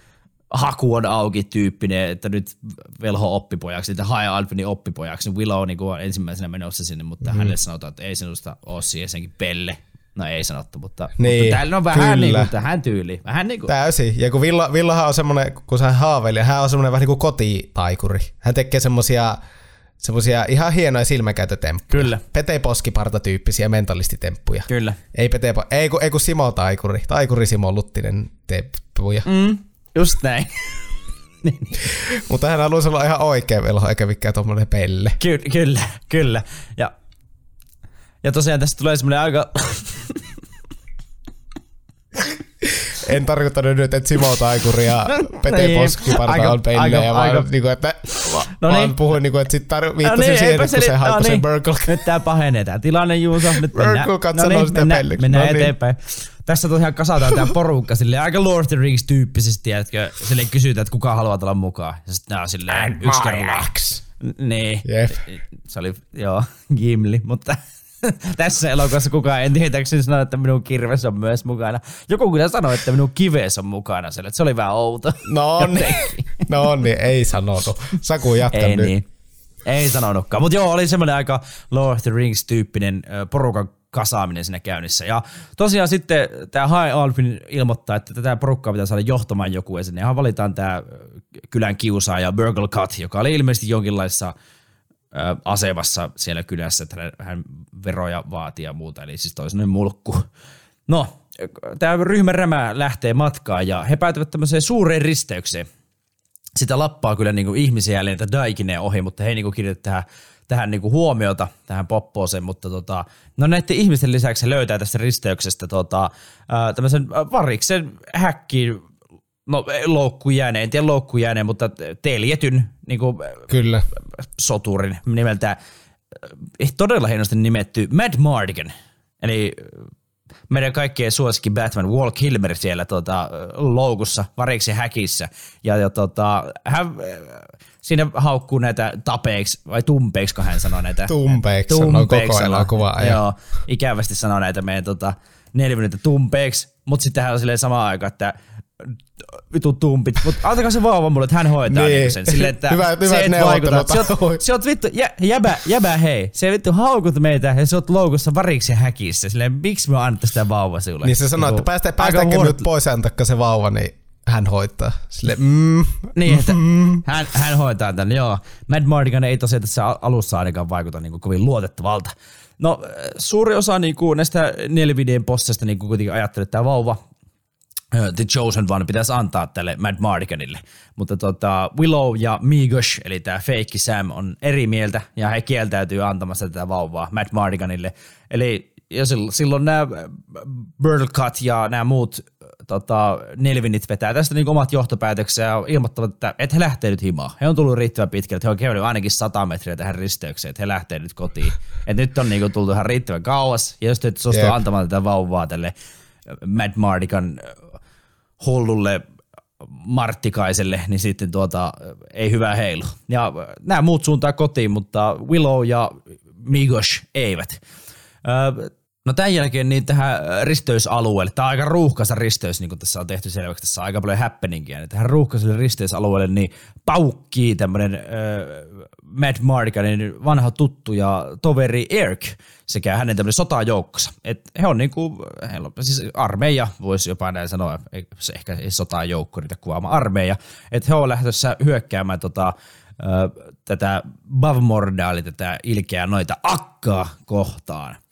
haku on auki tyyppinen, että nyt velho oppipojaksi, että hae Alpinin oppipojaksi. Willow niin on ensimmäisenä menossa sinne, mutta mm-hmm. hänelle sanotaan, että ei sinusta ole siihen senkin pelle. No ei sanottu, mutta, niin, mutta täällä on vähän niin kuin tähän tyyli. Vähän niin kuin. Täysin. Ja kun Villa, Villahan on semmoinen, kun hän haaveili, hän on semmoinen vähän niin kuin kotitaikuri. Hän tekee semmoisia semmoisia ihan hienoja silmäkäytötemppuja. Kyllä. Pete Poskiparta-tyyppisiä mentalistitemppuja. Kyllä. Ei, Pete, ei, kun, ei kun Simo Taikuri. Taikuri Simo Luttinen temppuja. Mm, Just näin. <laughs> niin. Mutta hän haluaisi olla ihan oikea velho, eikä mikään tuommoinen pelle. Ky- kyllä, kyllä. Ja, ja tosiaan tästä tulee semmoinen aika... <laughs> en tarkoittanut nyt, että Simo Taikuri ja <laughs> Pete niin, Poskiparta on pellejä, vaan aika, niin kuin, että no niin. puhuin, niin kuin, että sitten tar- viittasin no niin, siihen, että kun se haukkui no niin. Burgle. Nyt tää pahenee tää tilanne, Juuso. Nyt Burgle katsoo no niin, sitä mennään, mennään no niin. eteenpäin tässä tosiaan kasataan tämä porukka sille aika Lord of the Rings tyyppisesti, että sille kysytään, että kuka haluaa tulla mukaan. Ja sitten nämä on silleen yksi kerralla. Niin. Yep. Se oli, joo, <laughs> Gimli, mutta <laughs> tässä elokuvassa kukaan en tietääkseni sano, että minun kirves on myös mukana. Joku kyllä sanoi, että minun kives on mukana, sille, että se oli vähän outo. <laughs> No niin, no niin, ei sanonut. Saku jatka ei nyt. Niin. Ei sanonutkaan, mutta joo, oli semmoinen aika Lord of the Rings tyyppinen porukan kasaaminen siinä käynnissä. Ja tosiaan sitten tämä High Alpin ilmoittaa, että tätä porukkaa pitää saada johtamaan joku ja sinne valitaan tämä kylän kiusaaja Burgle Cut, joka oli ilmeisesti jonkinlaisessa asemassa siellä kylässä, että hän veroja vaatii ja muuta, eli siis toisen mulkku. No, tämä ryhmärämä lähtee matkaan ja he päätyvät tämmöiseen suureen risteykseen. Sitä lappaa kyllä niin kuin ihmisiä jälleen Daikineen ohi, mutta he niin kirjoita tähän tähän niinku huomiota, tähän poppooseen, mutta tota, no näiden ihmisten lisäksi löytää tästä risteyksestä tota, ää, tämmöisen variksen häkkiin, no loukku jääneen, en tiedä loukku jääneen, mutta teljetyn niinku, Kyllä. soturin nimeltä todella hienosti nimetty Mad Mardigan, eli meidän kaikkien suosikki Batman Wall Kilmer siellä tota, loukussa, variksi häkissä. Ja, ja tota, hän siinä haukkuu näitä tapeiksi, vai tumpeiksi, kun hän sanoo näitä. Tumpeiksi, tumpeiksi koko elokuvaa. Joo, ikävästi sanoo näitä meidän tota, neljä tumpeiksi, mutta sitten hän on silleen samaan aikaan, että vitu tumpit, mutta antakaa se vauva mulle, että hän hoitaa niin. niin sen. Silleen, että <laughs> hyvä, hyvä, se et vaikuta. Se oot, se oot vittu, jä, jäbä, jäbä hei, se vittu haukut meitä ja se oot loukussa variksi häkissä. Silleen, miksi me annetaan sitä vauva sinulle? Niin se sanoo, että päästä, päästäänkö nyt pois ja antakaa se vauva, niin hän hoitaa. Sille, mm, niin, että mm. hän, hän hoitaa tämän, joo. Mad Mardigan ei tosiaan tässä alussa ainakaan vaikuta niin kuin kovin luotettavalta. No suuri osa niin kuin näistä Nelvidien bossista niin kuin kuitenkin ajattelee, että tämä vauva The Chosen One pitäisi antaa tälle Mad Mardiganille. Mutta tota, Willow ja Migosh, eli tämä feikki Sam, on eri mieltä ja he kieltäytyy antamassa tätä vauvaa Mad Mardiganille. Eli ja silloin, silloin nämä Cut ja nämä muut tota, Nelvinit vetää tästä niin omat johtopäätöksiä ja ilmoittavat, että, että he lähtee nyt himaan. He on tullut riittävän pitkälle, että he on käynyt ainakin 100 metriä tähän risteykseen, että he lähtee nyt kotiin. että nyt on niin kuin, tultu ihan riittävän kauas, ja jos te suostu yep. antamaan tätä vauvaa tälle Mad Mardikan hullulle Marttikaiselle, niin sitten tuota, ei hyvää heilu. Ja nämä muut suuntaa kotiin, mutta Willow ja Migosh eivät. No tämän jälkeen niin tähän risteysalueelle, tämä on aika ruuhkaisa risteys, niin kuin tässä on tehty selväksi, tässä on aika paljon happeningia, niin tähän ruuhkaiselle risteysalueelle niin paukkii tämmöinen äh, Matt Mardiganin vanha tuttu ja toveri Erk sekä hänen tämmöinen sotajoukkonsa. Et he on niinku, he on, siis armeija, voisi jopa näin sanoa, se ehkä ei sotajoukko niitä kuvaamaan armeija, että he on lähdössä hyökkäämään tota, tätä Bavmordaa, tätä ilkeää noita akkaa kohtaan –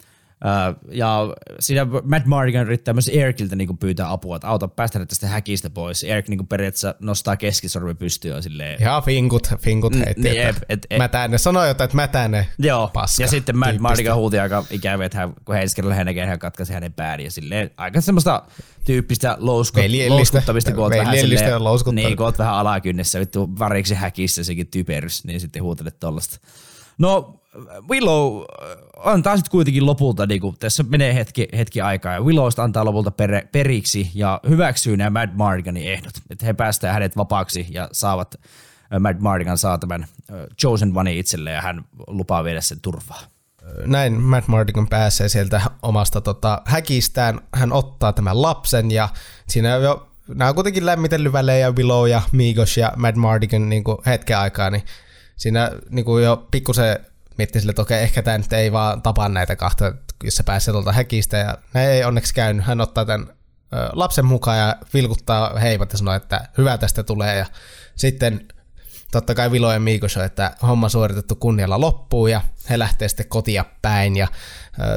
ja siinä Matt Mardigan yrittää myös Erikiltä niinku pyytää apua, että auta päästä tästä häkistä pois. Erik niinku periaatteessa nostaa keskisormi pystyyn silleen. Ja finkut, finkut heitti, niin, että et, et, mä tänne. Sanoi jotain, että mä tänne Joo, paska. ja sitten Matt Mardigan huuti aika ikävä, että hän, kun kerralla hän näkee, hän katkaisi hänen pääni. Ja silleen aika semmoista tyyppistä louskut, louskuttamista, kun oot vähän, silleen, niin, kun oot vähän alakynnessä, vittu variksi häkissä sekin typerys, niin sitten huutelet tollasta. No Willow antaa sitten kuitenkin lopulta, niin kuin, tässä menee hetki, hetki aikaa, ja Willowsta antaa lopulta per, periksi ja hyväksyy nämä Mad Mardiganin ehdot. Että he päästään hänet vapaaksi ja saavat, Mad Mardigan saa tämän Chosen One itselle ja hän lupaa viedä sen turvaa. Näin Mad Mardigan pääsee sieltä omasta tota, häkistään. Hän ottaa tämän lapsen ja siinä jo nämä on kuitenkin lämmitellyt välejä Willow ja Migos ja Mad Mardigan niin hetken aikaa, niin siinä niin jo pikkusen miettii sille, että okei, ehkä tämä nyt ei vaan tapa näitä kahta, jos se pääsee tuolta häkistä. Ja näin ei onneksi käynyt. Hän ottaa tämän lapsen mukaan ja vilkuttaa heivat ja sanoo, että hyvä tästä tulee. Ja sitten totta kai Vilo ja Miiko että homma suoritettu kunnialla loppuu ja he lähtee sitten kotia päin. Ja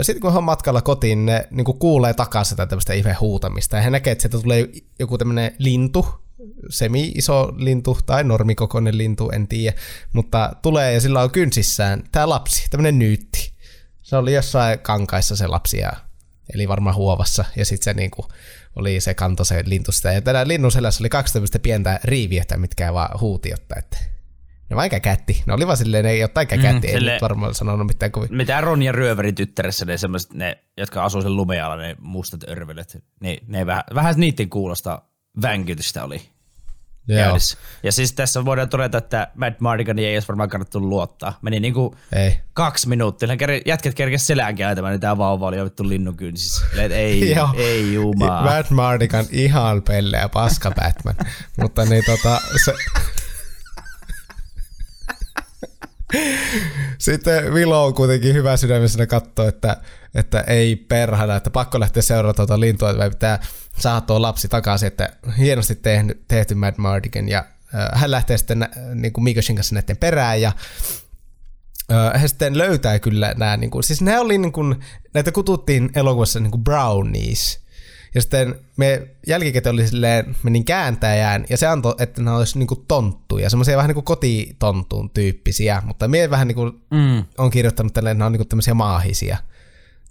sitten kun he on matkalla kotiin, ne niin kuulee takaa sitä tämmöistä ihme huutamista ja he näkee, että sieltä tulee joku tämmöinen lintu, semi-iso lintu tai normikokoinen lintu, en tiedä, mutta tulee ja sillä on kynsissään tämä lapsi, tämmöinen nyytti. Se oli jossain kankaissa se lapsi ja eli varmaan huovassa ja sitten se niinku oli se kanto se lintu sitä. Ja tänään linnun selässä oli kaksi tämmöistä pientä riivietä, mitkä vaan huuti, jotta että ne vaan kätti. Ne oli vaan silleen, ne jotain kätti, mm, ei nyt varmaan sanonut mitään kovin. Mitä Ron ja Ryöverin tyttäressä, ne semmoiset, ne, jotka asuu sen lumealla, ne mustat örvelet, ne, ne vähän, vähän niiden kuulosta vänkytystä oli käynnissä. Ja siis tässä voidaan todeta, että Matt Mardigan ei olisi varmaan kannattu luottaa. Meni niinku ei. kaksi minuuttia. Jätket kerkesi selään kääntämään, niin tämä vauva oli vittu linnun kynsissä. Ei, <laughs> ei jumaa. Matt Mardigan ihan pelleä paska Batman. <laughs> Mutta niin tota, se, Sitten Vilo on kuitenkin hyvä sydämisenä katsoa, että, että ei perhana, että pakko lähteä seuraamaan tuota lintua, että pitää saada tuo lapsi takaisin, että hienosti tehty, tehty Mad Mardigan. Ja äh, hän lähtee sitten niin kuin Mikoshin kanssa näiden perään ja äh, he sitten löytää kyllä nämä, niin kuin, siis ne oli niin kuin, näitä kututtiin elokuvassa niin kuin brownies, ja sitten me jälkikäteen oli silleen, menin kääntäjään, ja se antoi, että ne olisi niinku tonttuja, semmoisia vähän niinku kotitonttuun tyyppisiä, mutta me vähän niinku mm. on kirjoittanut tälleen, että ne on niinku tämmöisiä maahisia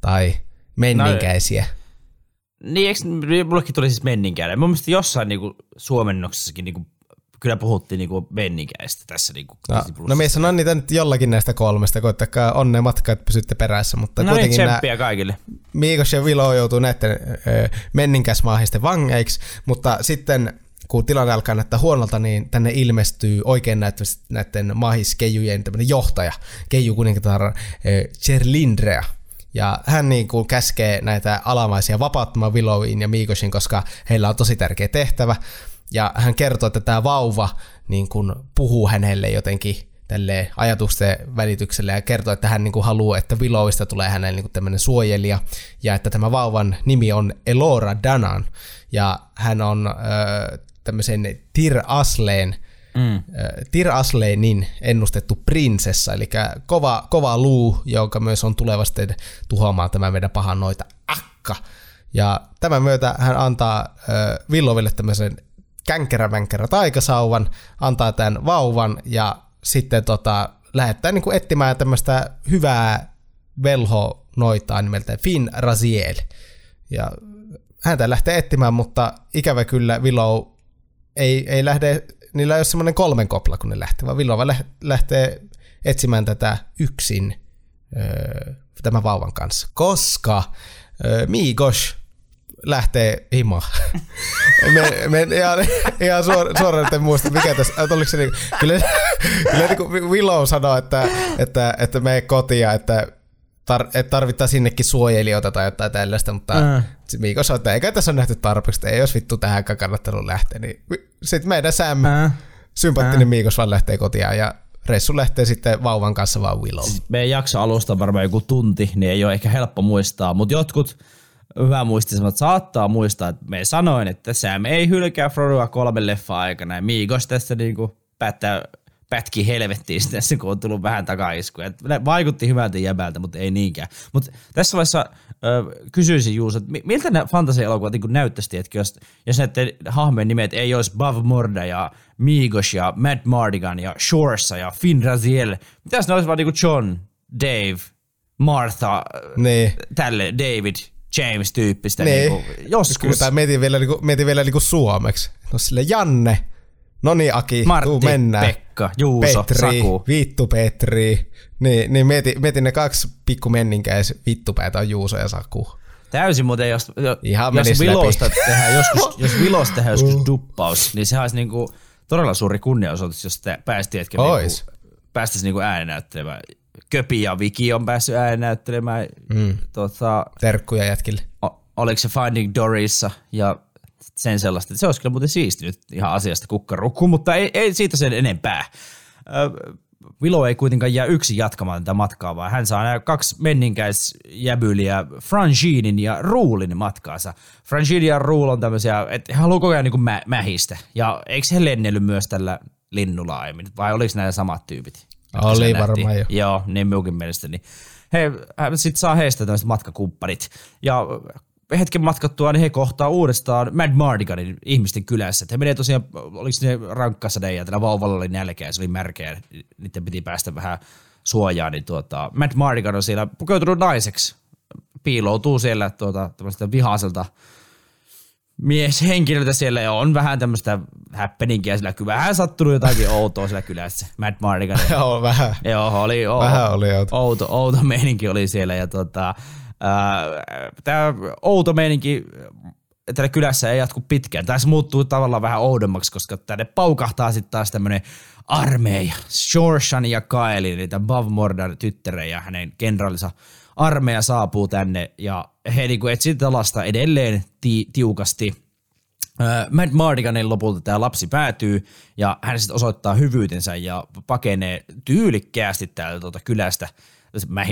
tai menninkäisiä. No, niin, eikö, mullekin tuli siis menninkäinen. Mun mielestä jossain niinku suomennoksessakin niinku kyllä puhuttiin niinku menninkäistä tässä. Niinku no, no mies sanon niitä nyt jollakin näistä kolmesta, koittakaa onnea matka, että pysytte perässä. Mutta no niin, tsemppiä kaikille. Miikos ja Vilo joutuu näiden menninkäismaahisten vangeiksi, mutta sitten kun tilanne alkaa näyttää huonolta, niin tänne ilmestyy oikein näyttävästi näiden maahiskeijujen johtaja, keiju kuningatar Cherlindrea. Ja hän niin kuin käskee näitä alamaisia vapauttamaan Willowin ja Miikoshin, koska heillä on tosi tärkeä tehtävä. Ja hän kertoo, että tämä vauva niin kuin puhuu hänelle jotenkin tälle ajatusten välityksellä ja kertoo, että hän niin kuin haluaa, että Willowista tulee hänelle niin kuin tämmöinen suojelija ja että tämä vauvan nimi on Elora Danan ja hän on äh, tämmöisen Tir Asleen Mm. Tir Asleinin ennustettu prinsessa, eli kova, kova luu, joka myös on tulevasti tuhoamaan tämä meidän pahan noita akka. Ja tämän myötä hän antaa äh, Villoville tämmöisen känkerä taikasauvan, antaa tämän vauvan ja sitten tota, lähettää niin kuin etsimään tämmöistä hyvää velho noitaa nimeltä Finn Raziel. Ja häntä lähtee etsimään, mutta ikävä kyllä Willow ei, ei lähde, niillä ei ole semmoinen kolmen kopla, kun ne lähtee, vaan Willow lähtee etsimään tätä yksin öö, tämän vauvan kanssa. Koska öö, Migosh lähtee himo. <laughs> me, me, ihan, ihan suor, suoraan että en muista, mikä tässä, oliko se niin, kyllä, kyllä niin kuin Willow sanoi, että, että, että mene kotia, että tar- että tarvittaa sinnekin suojelijoita tai jotain tällaista, mutta äh. Miiko sanoi, että eikä tässä ole nähty tarpeeksi, ei jos vittu tähänkään kannattanut lähteä, niin sitten meidän Sam, äh. sympaattinen äh. Miikos vaan lähtee kotiin ja Ressu lähtee sitten vauvan kanssa vaan Willow. Siis meidän jakso alusta varmaan joku tunti, niin ei ole ehkä helppo muistaa, mutta jotkut hyvä muistisemmat saattaa muistaa, että me sanoin, että Sam ei hylkää Frodoa kolme leffaa aikana ja Miikos tässä niinku päättää pätki helvettiin tässä, kun on tullut vähän takaiskuja. Vaikutti hyvältä jäbältä, mutta ei niinkään. Mutta tässä vaiheessa ö, kysyisin Juus, että miltä nämä fantasia-elokuvat niin näyttäisi, että jos, jos näiden hahmojen nimet ei olisi Bav Morda ja Migos ja Matt Mardigan ja Shorsa ja Finn Raziel, mitäs ne olisi vaan niin John, Dave, Martha, niin. tälle David, James-tyyppistä. Niin. Niin kuin, joskus. Kyllä mietin vielä, niin kuin, mietin vielä niin kuin suomeksi. No sille Janne, No niin, Aki, Martti, tuu mennään. Pekka, Juuso, Petri, Saku. Vittu Petri. Niin, niin mietin, mietin ne kaksi pikku menninkäis vittupäätä on Juuso ja Saku. Täysin muuten, jos, Ihan <laughs> jos Vilosta tehdään joskus, jos Vilosta tehdään joskus uh. duppaus, niin se olisi niinku todella suuri kunniaosoitus, jos te päästiin hetken niinku, päästäisiin niinku äänenäyttelemään. Köpi ja Viki on päässyt äänenäyttelemään. Mm. Tota, Terkkuja jätkille. O, oliko se Finding Dorissa ja sen sellaista. Se olisi kyllä muuten siistinyt ihan asiasta kukkarukku, mutta ei, ei siitä sen enempää. Vilo ei kuitenkaan jää yksin jatkamaan tätä matkaa, vaan hän saa nämä kaksi menninkäisjäbyliä, Franginin ja Ruulin matkaansa. Frangin ja Ruul on tämmöisiä, että he haluaa koko ajan niin mä, mähistä. Ja eikö he lennellyt myös tällä linnulla aiemmin, vai oliko nämä samat tyypit? Oli varmaan jo. Joo, niin minunkin mielestäni. He, sitten saa heistä tämmöiset matkakumppanit. Ja hetken matkattua, niin he kohtaa uudestaan Mad Mardiganin ihmisten kylässä. He menee tosiaan, oliko ne rankkasade ja tällä vauvalla oli nälkeä, se oli märkeä, niiden piti päästä vähän suojaan, niin tuota, Mad Mardigan on siellä pukeutunut naiseksi, piiloutuu siellä tuota, vihaiselta mieshenkilöltä siellä ja on vähän tämmöistä happeningia sillä kyllä vähän sattunut jotakin outoa siellä kylässä. Mad Mardigan. <laughs> Joo, vähän. Joo, oli, o- vähän oli outo. outo. Outo meininki oli siellä ja tuota, Tämä outo meininki täällä kylässä ei jatku pitkään. Tässä muuttuu tavallaan vähän oudommaksi, koska tänne paukahtaa sitten taas tämmöinen armeija. Shorshan ja Kaeli, eli tämän Bavmordan tyttären ja hänen kenraalinsa armeija saapuu tänne ja he niinku etsivät talasta edelleen ti- tiukasti. Matt Mardiganin lopulta tämä lapsi päätyy ja hän sitten osoittaa hyvyytensä ja pakenee tyylikkäästi täältä tuota kylästä –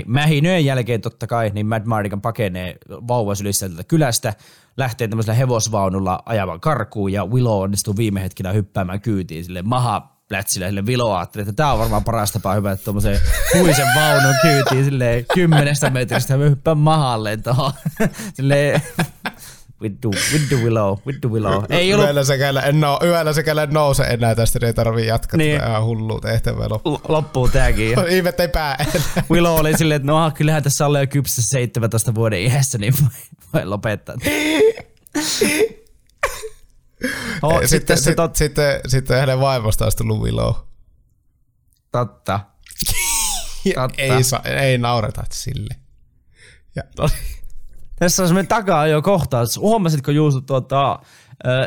mähinöjen jälkeen totta kai, niin Mad Mardigan pakenee vauvasylissä kylästä, lähtee tämmöisellä hevosvaunulla ajavan karkuun ja Willow onnistuu viime hetkinä hyppäämään kyytiin sille maha plätsille, sille ajatteli, että tämä on varmaan paras tapa hyvä, että tuommoisen huisen vaunun kyytiin silleen kymmenestä metristä hyppää mahalle tuohon. <laughs> silleen with the, with the willow, with the willow. Ei ollut... Yöllä sekällä en, no, yöllä sekällä en nouse enää tästä, niin ei tarvii jatkaa niin. tätä hullua tehtävää loppuun. Loppuu tääkin <laughs> jo. Ihme, ei pää. Willow oli silleen, että no kyllähän tässä on jo kypsä 17 vuoden iässä, niin voi, voi lopettaa. <laughs> oh, sitten, sitten, sit, tot... sitten, sitten hänen vaimostaan olisi tullut Willow. Totta. <laughs> Totta. ei, sa, ei naureta sille. Ja, no. Tässä on semmoinen takaa jo kohtaus. Huomasitko Juuso tuota,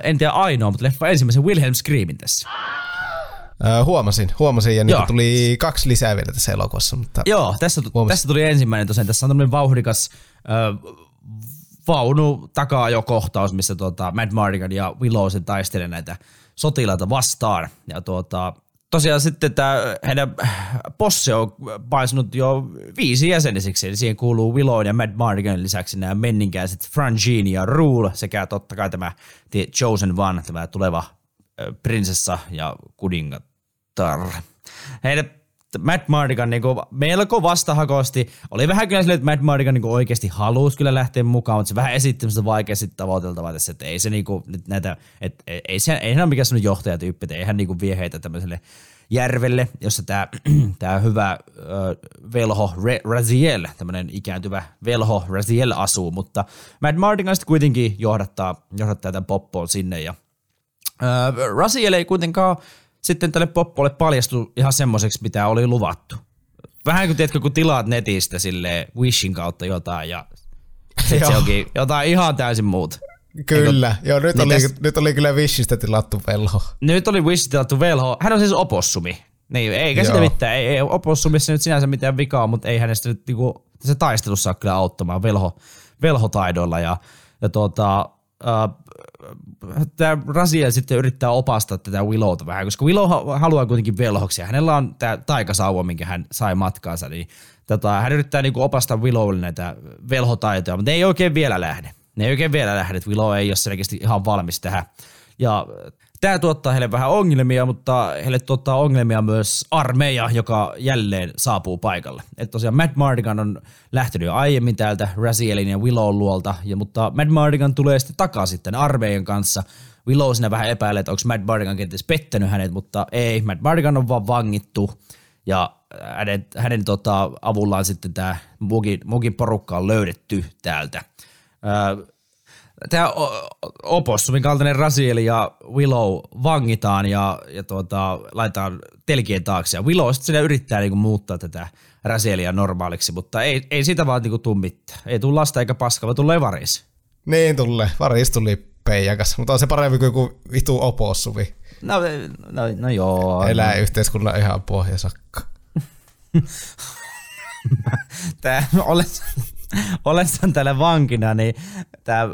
en tiedä ainoa, mutta leffa ensimmäisen Wilhelm Screamin tässä? Äh, huomasin, huomasin ja niitä tuli kaksi lisää vielä tässä elokuvassa. Mutta Joo, tässä, tässä tuli ensimmäinen tosiaan. Tässä on tämmöinen vauhdikas äh, vaunu takaa jo kohtaus, missä tuota, Mad Mardigan ja Willow taistelee näitä sotilaita vastaan. Ja tuota, tosiaan sitten tämä heidän posse on paisunut jo viisi jäsenisiksi, eli siihen kuuluu Willow ja Mad Mardigan lisäksi nämä menninkäiset Frangine ja Rule sekä totta kai tämä The Chosen One, tämä tuleva prinsessa ja kuningatar. Heidän Matt Mardigan niin kuin melko vastahakosti. Oli vähän kyllä silleen, että Matt Mardigan niin oikeasti halusi kyllä lähteä mukaan, mutta se vähän esitti semmoista vaikeasti tavoiteltavaa tässä, että ei se niin kuin, nyt näitä, että ei, se, ei hän ole mikään semmoinen johtajatyyppi, että ei hän niin kuin vie heitä tämmöiselle järvelle, jossa tämä, <clears throat> tämä hyvä velho Re, Raziel, tämmöinen ikääntyvä velho Raziel asuu, mutta Matt Mardigan sitten kuitenkin johdattaa, johdattaa tämän poppoon sinne ja Raziel ei kuitenkaan sitten tälle poppolle paljastui ihan semmoiseksi, mitä oli luvattu. Vähän kuin tiedätkö, kun tilaat netistä sille Wishin kautta jotain ja sitten se onkin jotain ihan täysin muuta. Kyllä, Eikö, joo nyt, niin oli, täs... nyt oli kyllä Wishistä tilattu velho. Nyt oli Wishistä tilattu velho. Hän on siis opossumi. Niin, eikä sitä mitään, ei, ei opossumissa nyt sinänsä mitään vikaa, mutta ei hänestä nyt niinku se taistelussa kyllä auttamaan velho, velhotaidoilla ja, ja tuota, äh, tämä Raziel sitten yrittää opastaa tätä Willowta vähän, koska Willow haluaa kuitenkin velhoksi ja hänellä on tämä taikasauva, minkä hän sai matkaansa, niin tota, hän yrittää niinku opastaa Willowille näitä velhotaitoja, mutta ne ei oikein vielä lähde. Ne ei oikein vielä lähde, että Willow ei ole selkeästi ihan valmis tähän. Ja Tämä tuottaa heille vähän ongelmia, mutta heille tuottaa ongelmia myös armeija, joka jälleen saapuu paikalle. Et tosiaan Matt Mardigan on lähtenyt jo aiemmin täältä Razielin ja Willow luolta, ja, mutta Matt Mardigan tulee sitten takaisin sitten armeijan kanssa. Willow sinä vähän epäilee, että onko Matt Mardigan kenties pettänyt hänet, mutta ei, Matt Mardigan on vaan vangittu, ja hänen, hänen tota, avullaan sitten tämä Mugin, Mugin porukka on löydetty täältä tämä Opossumin kaltainen Raziel ja Willow vangitaan ja, ja tuota, laitetaan telkien taakse. Ja Willow sitten yrittää niinku muuttaa tätä Razielia normaaliksi, mutta ei, ei sitä vaan niinku tuu mitään. Ei tule lasta eikä paskaa, vaan tulee varis. Niin tulee. Varis tuli peijakas, mutta on se parempi kuin joku vitu opossumi. No, no, no joo. Elää no. yhteiskunnan ihan pohjasakka. <laughs> Tää, olet, <laughs> olessaan täällä vankina, niin tämä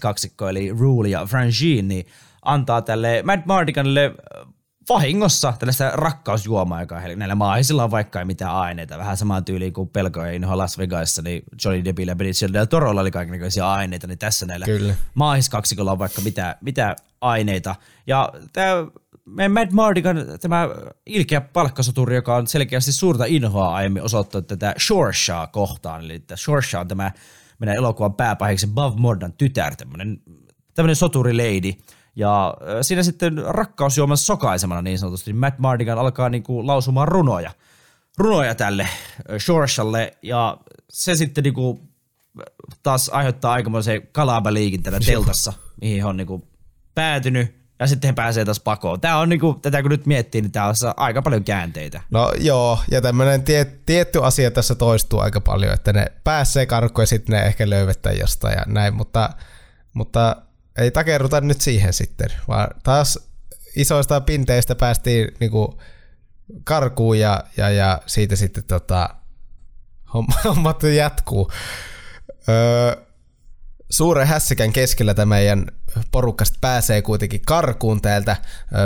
kaksikko, eli Rule ja Frangine, niin antaa tälle Matt Mardiganille vahingossa tällaista rakkausjuomaa, joka näillä maahisilla on vaikka ei mitään aineita. Vähän samaan tyyliin kuin pelkoja inhoa Las Vegasissa, niin Johnny Deppillä ja Benicio del Torolla oli kaikenlaisia aineita, niin tässä näillä Kyllä. maahiskaksikolla on vaikka mitä, mitä aineita. Ja tämä Matt Mardigan, tämä ilkeä palkkasoturi, joka on selkeästi suurta inhoa aiemmin osoittanut tätä Shorshaa kohtaan. Eli että Shorsha on tämä meidän elokuvan pääpahiksi Bob Mordan tytär, tämmöinen, tämmöinen lady. Ja siinä sitten rakkausjuoman sokaisemana niin sanotusti Matt Mardigan alkaa niin kuin lausumaan runoja, runoja tälle Shorshalle ja se sitten niin kuin taas aiheuttaa aikamoisen kalabaliikin tällä teltassa, mihin on niin kuin päätynyt ja sitten he pääsee taas pakoon. Tämä on niinku, tätä kun nyt miettii, niin tämä on aika paljon käänteitä. No joo, ja tämmöinen tie, tietty asia tässä toistuu aika paljon, että ne pääsee karkkoon ja sitten ne ehkä löyvettää jostain ja näin, mutta, mutta ei takerruta nyt siihen sitten, vaan taas isoista pinteistä päästiin niinku karkuun ja, ja, ja siitä sitten tota, <laughs> hommat jatkuu. Öö, suuren hässikän keskellä tämä meidän porukkasta pääsee kuitenkin karkuun täältä.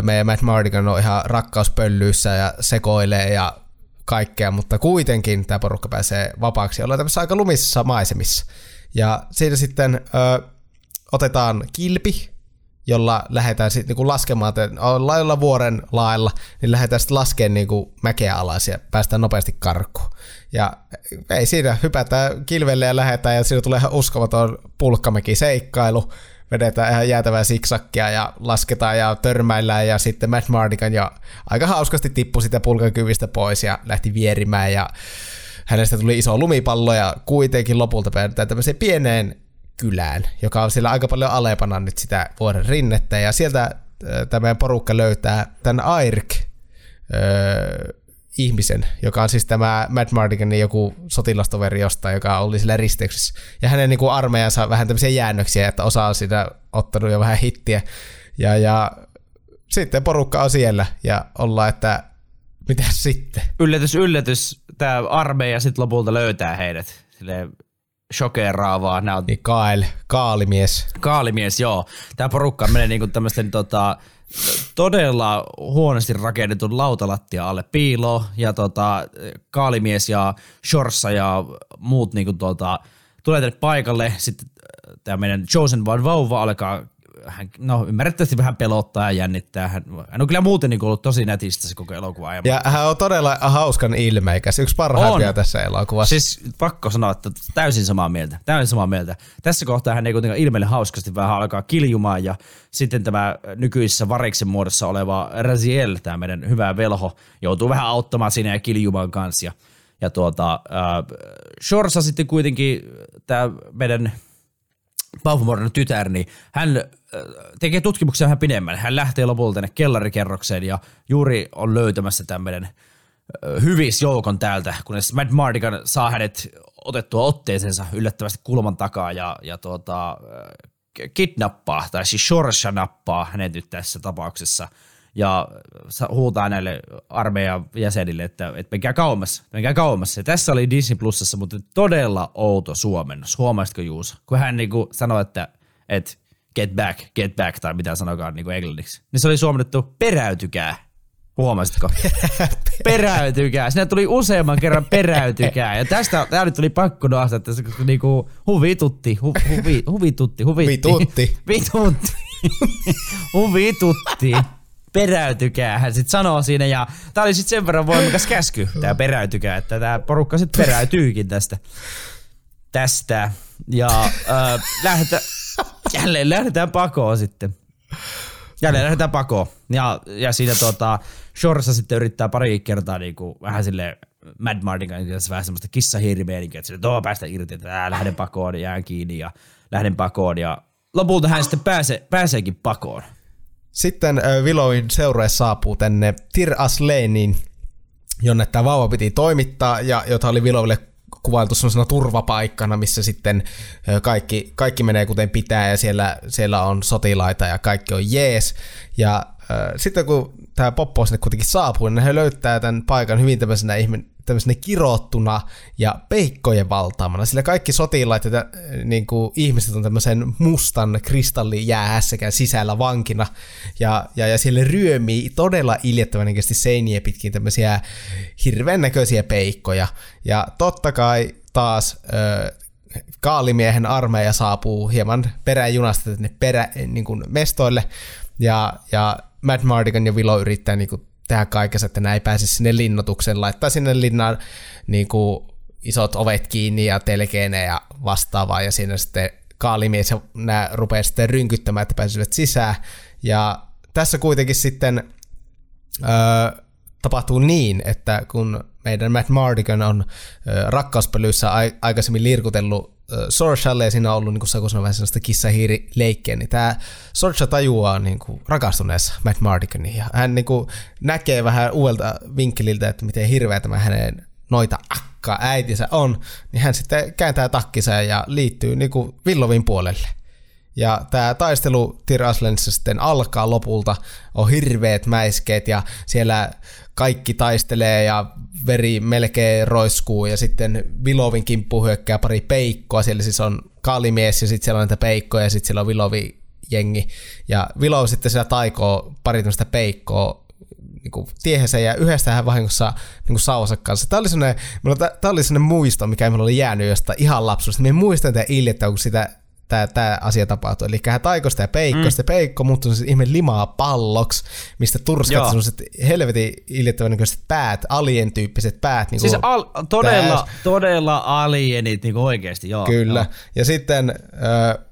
Meidän Matt Mardigan on ihan rakkauspöllyissä ja sekoilee ja kaikkea, mutta kuitenkin tämä porukka pääsee vapaaksi. Ollaan tämmöisissä aika lumissa maisemissa. Ja siitä sitten ö, otetaan kilpi, jolla lähdetään sitten niinku laskemaan, lailla vuoren lailla, niin lähdetään sitten laskemaan niinku mäkeä alas ja päästään nopeasti karkuun. Ja ei siinä, hypätään kilvelle ja lähdetään ja siinä tulee ihan uskomaton pulkkamäki seikkailu vedetään ihan jäätävää siksakkia ja lasketaan ja törmäillään ja sitten Matt Mardigan jo aika hauskasti tippui sitä pulkakyvistä pois ja lähti vierimään ja hänestä tuli iso lumipallo ja kuitenkin lopulta päädytään tämmöiseen pieneen kylään, joka on siellä aika paljon alepana nyt sitä vuoren rinnettä. Ja sieltä äh, tämä porukka löytää tämän Airk öö, ihmisen, joka on siis tämä Matt Mardiganin joku sotilastoveri jostain, joka oli sillä risteyksessä. Ja hänen niin kuin armeijansa vähän tämmöisiä jäännöksiä, että osa on sitä ottanut jo vähän hittiä. Ja, ja sitten porukka on siellä ja ollaan, että mitä <laughs> sitten? Yllätys, yllätys. Tämä armeija sitten lopulta löytää heidät. Silleen shokeraavaa. Nämä on... Niin Kael, kaalimies. Kaalimies, joo. Tämä porukka menee niinku tämmöisten tota, todella huonosti rakennetun lautalattia alle piilo ja tota, kaalimies ja shorssa ja muut niinku tota, tulee tänne paikalle. Sitten tämä meidän Chosen One vauva alkaa hän, no ymmärrettävästi vähän pelottaa ja jännittää. Hän, hän on kyllä muuten niin ollut tosi netistä se koko elokuva. Ja, ja hän on todella hauskan ilmeikäs. Yksi parhaimpia on. tässä elokuvassa. Siis pakko sanoa, että täysin samaa mieltä. Täysin samaa mieltä. Tässä kohtaa hän ei kuitenkaan ilmeille hauskasti vähän alkaa kiljumaan ja sitten tämä nykyisessä variksen muodossa oleva Raziel, tämä meidän hyvä velho, joutuu vähän auttamaan siinä ja kiljumaan kanssa. Ja, ja tuota, äh, Shorsa sitten kuitenkin tämä meidän Baufumorin tytär, niin hän tekee tutkimuksia vähän pidemmän. Hän lähtee lopulta tänne kellarikerrokseen ja juuri on löytämässä tämmöinen hyvisjoukon täältä, kunnes Matt Mardigan saa hänet otettua otteeseensa yllättävästi kulman takaa ja, ja tuota, kidnappaa, tai siis Shorsha nappaa hänet nyt tässä tapauksessa. Ja huutaa näille armeijan jäsenille, että, että menkää kauemmas, menkää kauemmas. Ja tässä oli Disney Plusassa, mutta todella outo suomennos. Huomasitko Juuso? Kun hän niin kuin sanoi, että, että get back, get back, tai mitä sanokaan niin kuin englanniksi. Niin se oli suomennettu peräytykää. Huomasitko? <laughs> peräytykää. Sinne tuli useamman kerran peräytykää. Ja tästä tämä nyt tuli pakko nostaa, että se niinku huvitutti, hu, huvi, huvitutti, huvitti. <laughs> Vitutti. Vitutti. <laughs> huvitutti. Peräytykää, hän sitten sanoo siinä ja tää oli sitten sen verran voimakas käsky, tää peräytykää, että tää porukka sitten peräytyykin tästä. Tästä. Ja äh, lähdetään, jälleen lähdetään pakoon sitten. Jälleen lähdetään pakoon. Ja, ja siinä tota, Shorsa sitten yrittää pari kertaa niinku, vähän sille Mad Martin kanssa vähän semmoista kissahiirimeininkiä, että sille, päästä irti, että lähden pakoon, jään kiinni ja lähden pakoon. Ja lopulta hän sitten pääsee, pääseekin pakoon. Sitten Willowin seurue saapuu tänne Tir Asleenin, jonne tämä vauva piti toimittaa ja jota oli Willowille kuvailtu sellaisena turvapaikkana, missä sitten kaikki, kaikki menee kuten pitää ja siellä, siellä on sotilaita ja kaikki on jees. Ja äh, sitten kun tämä Poppo sinne kuitenkin saapuu, niin he löytää tämän paikan hyvin tämmöisenä ihminen, tämmöisenä kirottuna ja peikkojen valtaamana, sillä kaikki sotilaat ja niin kuin, ihmiset on tämmöisen mustan kristallijäähässäkään sisällä vankina, ja, ja, ja siellä ryömii todella iljettävän seiniä pitkin tämmöisiä hirveän näköisiä peikkoja, ja totta kai taas ö, kaalimiehen armeija saapuu hieman peräjunasta tänne perä, niin kuin mestoille, ja, ja Matt Mardigan ja Willow yrittää niin kuin, tehdä kaikessa, että näin ei pääse sinne linnoitukseen, laittaa sinne linnaan niin kuin, isot ovet kiinni ja telkeenä ja vastaavaa, ja siinä sitten kaalimies ja nämä rupeaa sitten rynkyttämään, että pääsevät sisään. Ja tässä kuitenkin sitten öö, tapahtuu niin, että kun meidän Matt Mardigan on rakkauspelyissä aikaisemmin lirkutellut Sorshalle ja siinä ollut niin kuin vähän sellaista kissa-hiiri-leikkiä, niin tämä Sorsha tajuaa niin kuin rakastuneessa Matt Mardiganiin ja hän niin kuin näkee vähän uudelta vinkkeliltä, että miten hirveä tämä hänen noita akka äitinsä on, niin hän sitten kääntää takkinsa ja liittyy niin kuin Villovin puolelle. Ja tämä taistelu Tiraslenissa sitten alkaa lopulta, on hirveät mäiskeet ja siellä kaikki taistelee ja veri melkein roiskuu ja sitten Vilovin kimppu hyökkää pari peikkoa, siellä siis on kaalimies ja sitten siellä on näitä peikkoja ja sitten siellä on Vilovi jengi ja Vilov sitten siellä taikoo pari tämmöistä peikkoa niin tiehensä ja yhdestä hän vahingossa niin sauvansa kanssa. Tämä oli sellainen, tämä oli sellainen muisto, mikä minulla oli jäänyt jostain ihan lapsuudesta. Minä muistan tätä iljettä, kun sitä tämä, tämä asia tapahtui. Eli hän taikoi sitä peikkoa, mm. peikko muuttui se ihme limaa palloksi, mistä turskat sellaiset helvetin iljettävän näköiset päät, alien-tyyppiset päät. Niin siis al- todella, todella alienit niin oikeasti, joo. Kyllä. Joo. Ja sitten äh,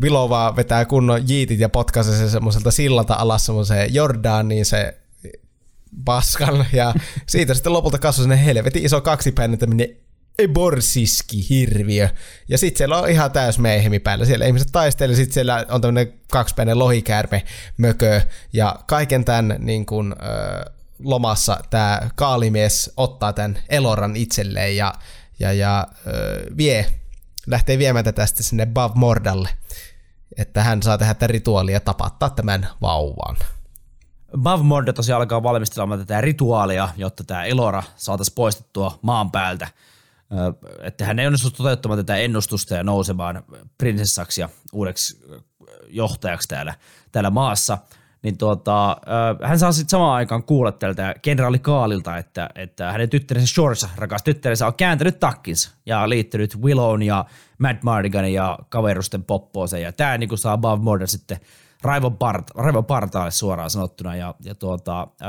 Vilova vetää kunnon jiitit ja potkaisee se semmoiselta sillalta alas semmoiseen Jordaniin se paskan, ja siitä sitten lopulta kasvoi sinne helvetin iso kaksipäinen tämmöinen Eborsiski hirviö. Ja sitten siellä on ihan täys meihemi päällä. Siellä ihmiset taistelee, sitten siellä on tämmöinen kaksipäinen lohikäärme mökö. Ja kaiken tämän niin kun, ö, lomassa tämä kaalimies ottaa tämän Eloran itselleen ja, ja, ja ö, vie, lähtee viemään tätä sitten sinne Bav Mordalle. Että hän saa tehdä tätä rituaalia ja tapattaa tämän vauvan. Bav Morda tosiaan alkaa valmistelemaan tätä rituaalia, jotta tämä Elora saataisiin poistettua maan päältä – että hän ei onnistu toteuttamaan tätä ennustusta ja nousemaan prinsessaksi ja uudeksi johtajaksi täällä, täällä maassa, niin tuota, hän saa sitten samaan aikaan kuulla tältä kenraali Kaalilta, että, että hänen tyttärensä Shorsa, rakas tyttärensä, on kääntänyt takkinsa ja liittynyt Willown ja Mad Mardiganin ja kaverusten poppooseen. Ja tämä niin saa Bob Morden sitten raivon, part, raivon partaalle suoraan sanottuna. Ja, ja tuota, öö,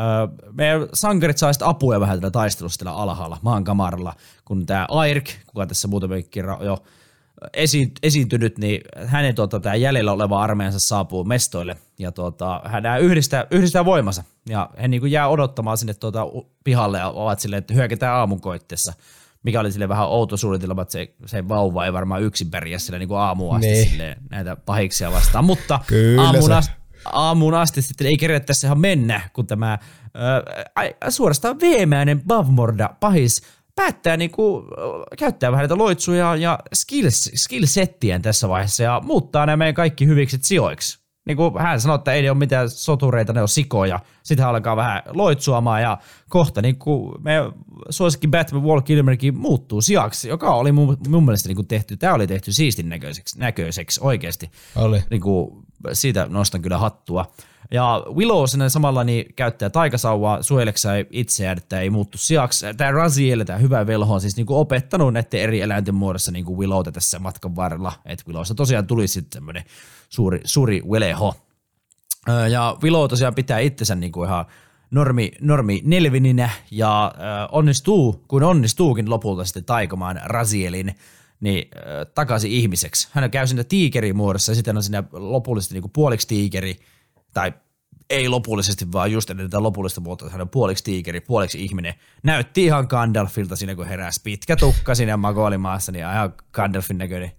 meidän sankarit saa apuja vähän tällä taistelussa tällä alhaalla, maan kamaralla, kun tämä Airk, kuka tässä muutamin kerran jo esi- esiintynyt, niin hänen tuota, tämä jäljellä oleva armeijansa saapuu mestoille. Ja tuota, hän yhdistää, yhdistää voimansa. Ja he niin jää odottamaan sinne tuota, pihalle ja ovat silleen, että hyökätään aamunkoitteessa mikä oli sille vähän outo suunnitelma, että se, se vauva ei varmaan yksin pärjää sillä niin kuin aamuun asti niin. silleen, näitä pahiksia vastaan, mutta aamuun asti, aamuun asti sitten ei kerätä tässä ihan mennä, kun tämä äh, suorastaan veemäinen Bavmorda pahis päättää niin kuin, käyttää vähän näitä loitsuja ja skills, skillsettien tässä vaiheessa ja muuttaa nämä meidän kaikki hyviksi sijoiksi. Niin kuin hän sanoi, että ei ne ole mitään sotureita, ne on sikoja. Sitten hän alkaa vähän loitsuamaan ja kohta niin kuin me suosikki Batman Wall Kilmerkin muuttuu sijaksi, joka oli mun, mun mielestä niin kuin tehty, tämä oli tehty siistin näköiseksi, näköiseksi oikeasti. Oli. Niin kuin, siitä nostan kyllä hattua. Ja Willow sinne samalla niin käyttää taikasauvaa suojelekseen itseään, että ei muuttu sijaksi. Tämä Raziel, tämä hyvä velho, on siis niin kuin opettanut näiden eri eläinten muodossa niin kuin Willowta tässä matkan varrella. Että Willowsta tosiaan tuli sitten semmoinen suuri, suuri veleho. Ja Willow tosiaan pitää itsensä niin kuin ihan normi, normi nelvininä ja äh, onnistuu, kun onnistuukin lopulta sitten taikomaan Razielin niin äh, takaisin ihmiseksi. Hän käy sinne tiikerimuodossa ja sitten on sinne lopullisesti niin kuin puoliksi tiikeri – tai ei lopullisesti, vaan just ennen tätä lopullista muotoa, että hän on puoliksi tiikeri, puoliksi ihminen. Näytti ihan Gandalfilta siinä, kun heräsi pitkä tukka sinne makoolimaassa, niin ihan Gandalfin näköinen,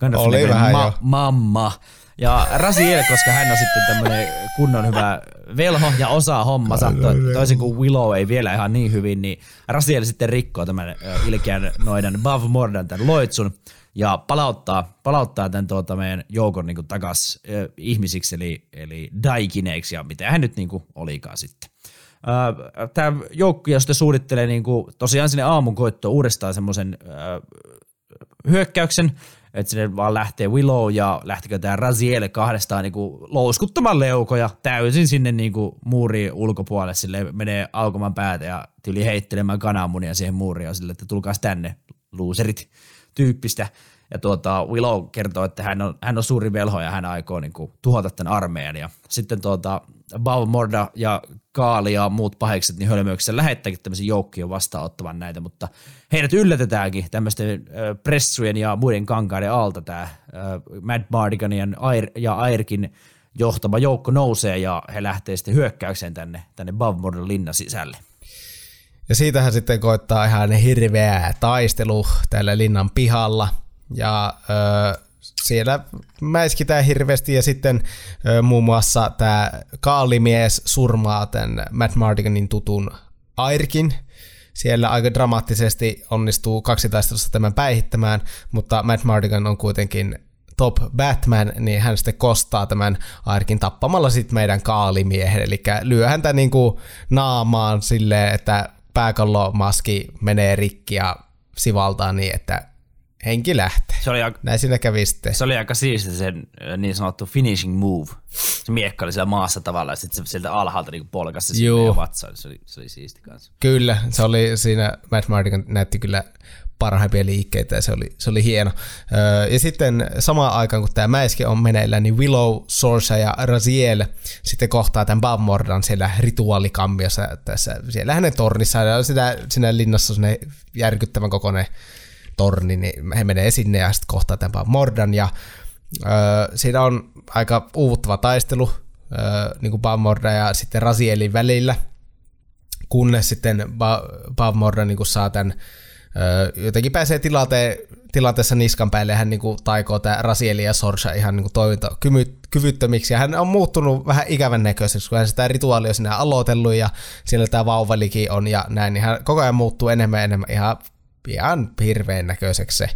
Gandalfin Oli näköinen ma- mamma. Ja Raziel, koska hän on sitten tämmöinen kunnon hyvä velho ja osaa hommansa, to, toisin kuin Willow ei vielä ihan niin hyvin, niin Raziel sitten rikkoo tämän ilkeän noidan Bav Mordan, tämän loitsun, ja palauttaa, palauttaa tämän tuota meidän joukon niin takaisin äh, ihmisiksi, eli, eli daikineiksi ja mitä hän nyt niin kuin olikaan sitten. Äh, tämä joukko sitten suunnittelee niin kuin, tosiaan sinne aamun koittoon uudestaan semmoisen äh, hyökkäyksen, että sinne vaan lähtee Willow ja lähtikö tämä Raziel kahdestaan niin louskuttamaan leukoja täysin sinne niin kuin muuriin ulkopuolelle, sille menee aukoman päätä ja tyli heittelemään kananmunia siihen muuriin sille, että tulkaas tänne, luuserit tyyppistä. Ja tuota, Willow kertoo, että hän on, hän on suuri velho ja hän aikoo niin kuin, tuhota tämän armeijan. Ja sitten tuota, Morda ja Kaali ja muut pahekset niin hölmöyksessä lähettääkin tämmöisen joukkion vastaanottamaan näitä, mutta heidät yllätetäänkin tämmöisten pressujen ja muiden kankaiden alta. Tämä Mad Mardiganin Air, ja Airkin johtama joukko nousee ja he lähtee sitten hyökkäykseen tänne, tänne Bavmordan linnan sisälle. Ja siitähän sitten koittaa ihan hirveä taistelu täällä linnan pihalla. Ja ö, siellä mäiskitään hirveästi ja sitten ö, muun muassa tämä kaalimies surmaa tämän Matt Mardiganin tutun Airkin. Siellä aika dramaattisesti onnistuu kaksitaistelussa tämän päihittämään, mutta Matt Mardigan on kuitenkin top Batman, niin hän sitten kostaa tämän Airkin tappamalla sitten meidän kaalimiehen. Eli lyö häntä niinku naamaan silleen, että pääkallomaski menee rikki ja sivaltaa niin, että henki lähtee. Se oli aika, Näin siinä kävi sitten. Se oli aika siisti sen niin sanottu finishing move. Se miekka oli siellä maassa tavallaan, ja sitten se sieltä alhaalta niin polkasi sinne vatsaan. Se oli, se oli siisti kanssa. Kyllä, se oli siinä, Matt Mardigan näytti kyllä parhaimpia liikkeitä ja se oli, se oli hieno. ja sitten samaan aikaan, kun tämä mäiske on meneillä, niin Willow, Sorsa ja Raziel sitten kohtaa tämän Bavmordan siellä rituaalikammiossa tässä, siellä hänen tornissa ja sitä, siinä linnassa on järkyttävän kokoinen torni, niin he menee sinne ja sitten kohtaa tämän Bavmordan ja siinä on aika uuvuttava taistelu niin kuin Bavmordan ja sitten Razielin välillä, kunnes sitten Bavmordan niin saa tämän jotenkin pääsee tilanteen, tilanteessa niskan päälle hän niin kuin taikoo tämä Rasieli ja Sorsa ihan niin toimintakyvyttömiksi ja hän on muuttunut vähän ikävän näköiseksi, kun hän sitä rituaalia on aloitellut ja siellä tämä vauvalikin on ja näin, niin hän koko ajan muuttuu enemmän ja enemmän ihan, ihan hirveän näköiseksi se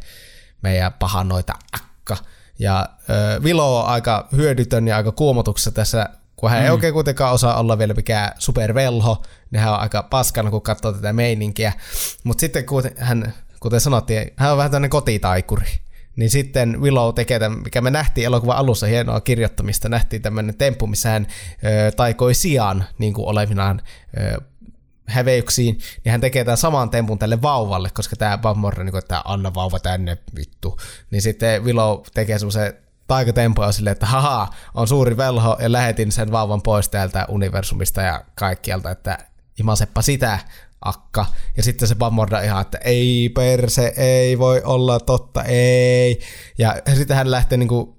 meidän pahanoita akka. Ja äh, Vilo on aika hyödytön ja aika kuumotuksessa tässä kun hän mm. ei oikein kuitenkaan osaa olla vielä mikään supervelho, niin hän on aika paskana, kun katsoo tätä meininkiä. Mutta sitten kuten, hän, kuten sanottiin, hän on vähän tämmöinen kotitaikuri. Niin sitten Willow tekee tämän, mikä me nähtiin elokuvan alussa hienoa kirjoittamista, nähtiin tämmöinen temppu, missä hän ö, taikoi sijaan niin kuin olevinaan ö, häveyksiin, niin hän tekee tämän saman tempun tälle vauvalle, koska tämä Bob Morgan, niin että anna vauva tänne, vittu. Niin sitten Willow tekee semmoisen taikatempoja silleen, että haha, on suuri velho ja lähetin sen vauvan pois täältä universumista ja kaikkialta, että imaseppa sitä, akka. Ja sitten se Bamorda ihan, että ei perse, ei voi olla totta, ei. Ja sitten hän lähtee niinku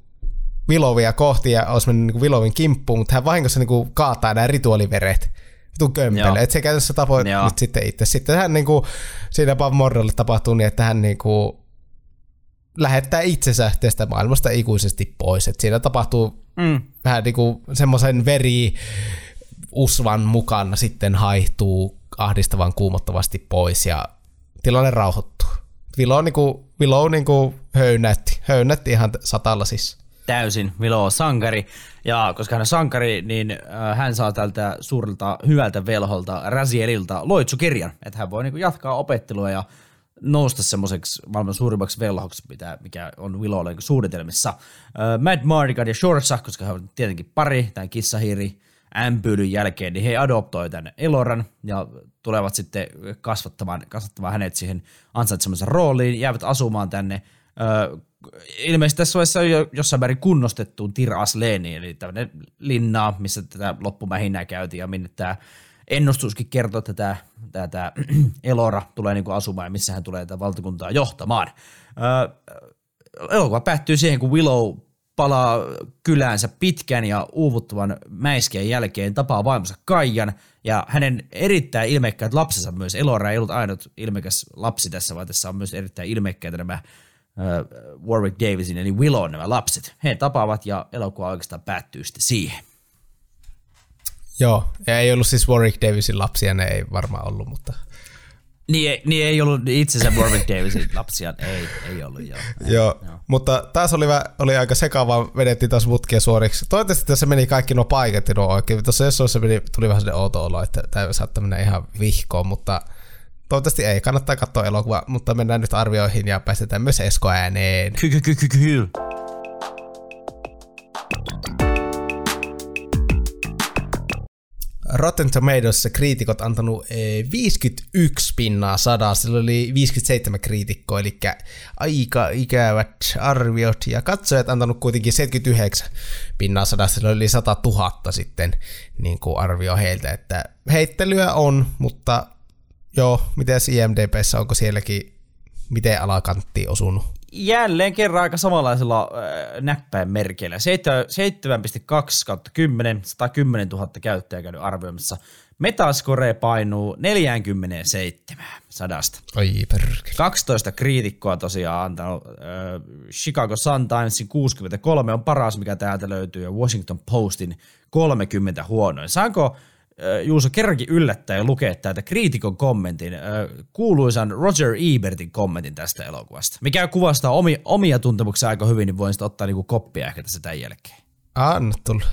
Vilovia kohti ja olisi mennyt niinku Vilovin kimppuun, mutta hän vahingossa niinku kaataa nämä rituaaliveret vitu kömpele. Että se käytännössä tapoi nyt sitten itse. Sitten hän niinku, siinä Bamordalle tapahtuu niin, että hän niinku lähettää itsensä tästä maailmasta ikuisesti pois. Et siinä tapahtuu mm. vähän niinku semmoisen veri usvan mukana sitten haihtuu ahdistavan kuumottavasti pois ja tilanne rauhoittuu. Vilo, niinku, Vilo niinku höynätti, höynätti ihan satalla siis. Täysin, Vilo on sankari. Ja koska hän on sankari, niin äh, hän saa tältä suurelta hyvältä velholta Razielilta loitsukirjan, että hän voi niinku jatkaa opettelua ja nousta semmoiseksi maailman suurimmaksi velhoksi, mitä, mikä on Willow niin suunnitelmissa. Äh, Mad Mardigan ja Shortsa, koska he on tietenkin pari, tämän kissahiiri, ämpyilyn jälkeen, niin he adoptoi tänne Eloran ja tulevat sitten kasvattamaan, kasvattamaan hänet siihen ansaitsemansa rooliin, jäävät asumaan tänne. Ö, ilmeisesti tässä vaiheessa on jo jossain määrin kunnostettuun Tir Asleeni, eli tämmöinen linnaa, missä tätä loppumähinää käytiin ja minne tämä ennustuskin kertoo, että tämä, tämä, tämä <clears throat> Elora tulee niin kuin asumaan ja missä hän tulee tätä valtakuntaa johtamaan. Ö, elokuva päättyy siihen, kun Willow palaa kyläänsä pitkän ja uuvuttavan mäiskeen jälkeen, tapaa vaimonsa Kaijan ja hänen erittäin ilmekkäät lapsensa myös. Elora ei ollut ainut ilmekäs lapsi tässä, vaan tässä on myös erittäin ilmekkäitä nämä Warwick Davisin eli Willow nämä lapset. He tapaavat ja elokuva oikeastaan päättyy sitten siihen. Joo, ja ei ollut siis Warwick Davisin lapsia, ne ei varmaan ollut, mutta niin, niin ei ollut itsensä Warwick Davisin lapsia, ei, ei ollut joo. joo, joo. mutta taas oli, oli aika sekavaa, vedettiin taas mutkia suoriksi. Toivottavasti tässä meni kaikki nuo paikat nuo oikein. Tuossa jossain meni, tuli vähän sellainen outo olo, että tämä saattaa mennä ihan vihkoon, mutta toivottavasti ei. Kannattaa katsoa elokuva, mutta mennään nyt arvioihin ja päästetään myös Esko ääneen. Rotten Tomatoes kriitikot antanut 51 eh, pinnaa sadaa, sillä oli 57 kriitikkoa, eli aika ikävät arviot, ja katsojat antanut kuitenkin 79 pinnaa sadaa, sillä oli 100 000 sitten niin kuin arvio heiltä, että heittelyä on, mutta joo, miten IMDBssä, onko sielläkin miten alakanttiin osunut? jälleen kerran aika samanlaisella äh, näppäin merkeillä. 7,2 kautta 10, 110 000 käyttäjää käynyt arvioimassa. Metascore painuu 47 sadasta. Ai perkele. 12 kriitikkoa tosiaan antanut. Äh, Chicago Sun-Timesin 63 on paras, mikä täältä löytyy, ja Washington Postin 30 huonoin. Saanko Juuso kerrankin yllättää ja lukea täältä kriitikon kommentin, kuuluisan Roger Ebertin kommentin tästä elokuvasta, mikä kuvastaa omia, omia tuntemuksia aika hyvin, niin voin sitten ottaa niinku koppia ehkä tässä tämän jälkeen. Anna tulla.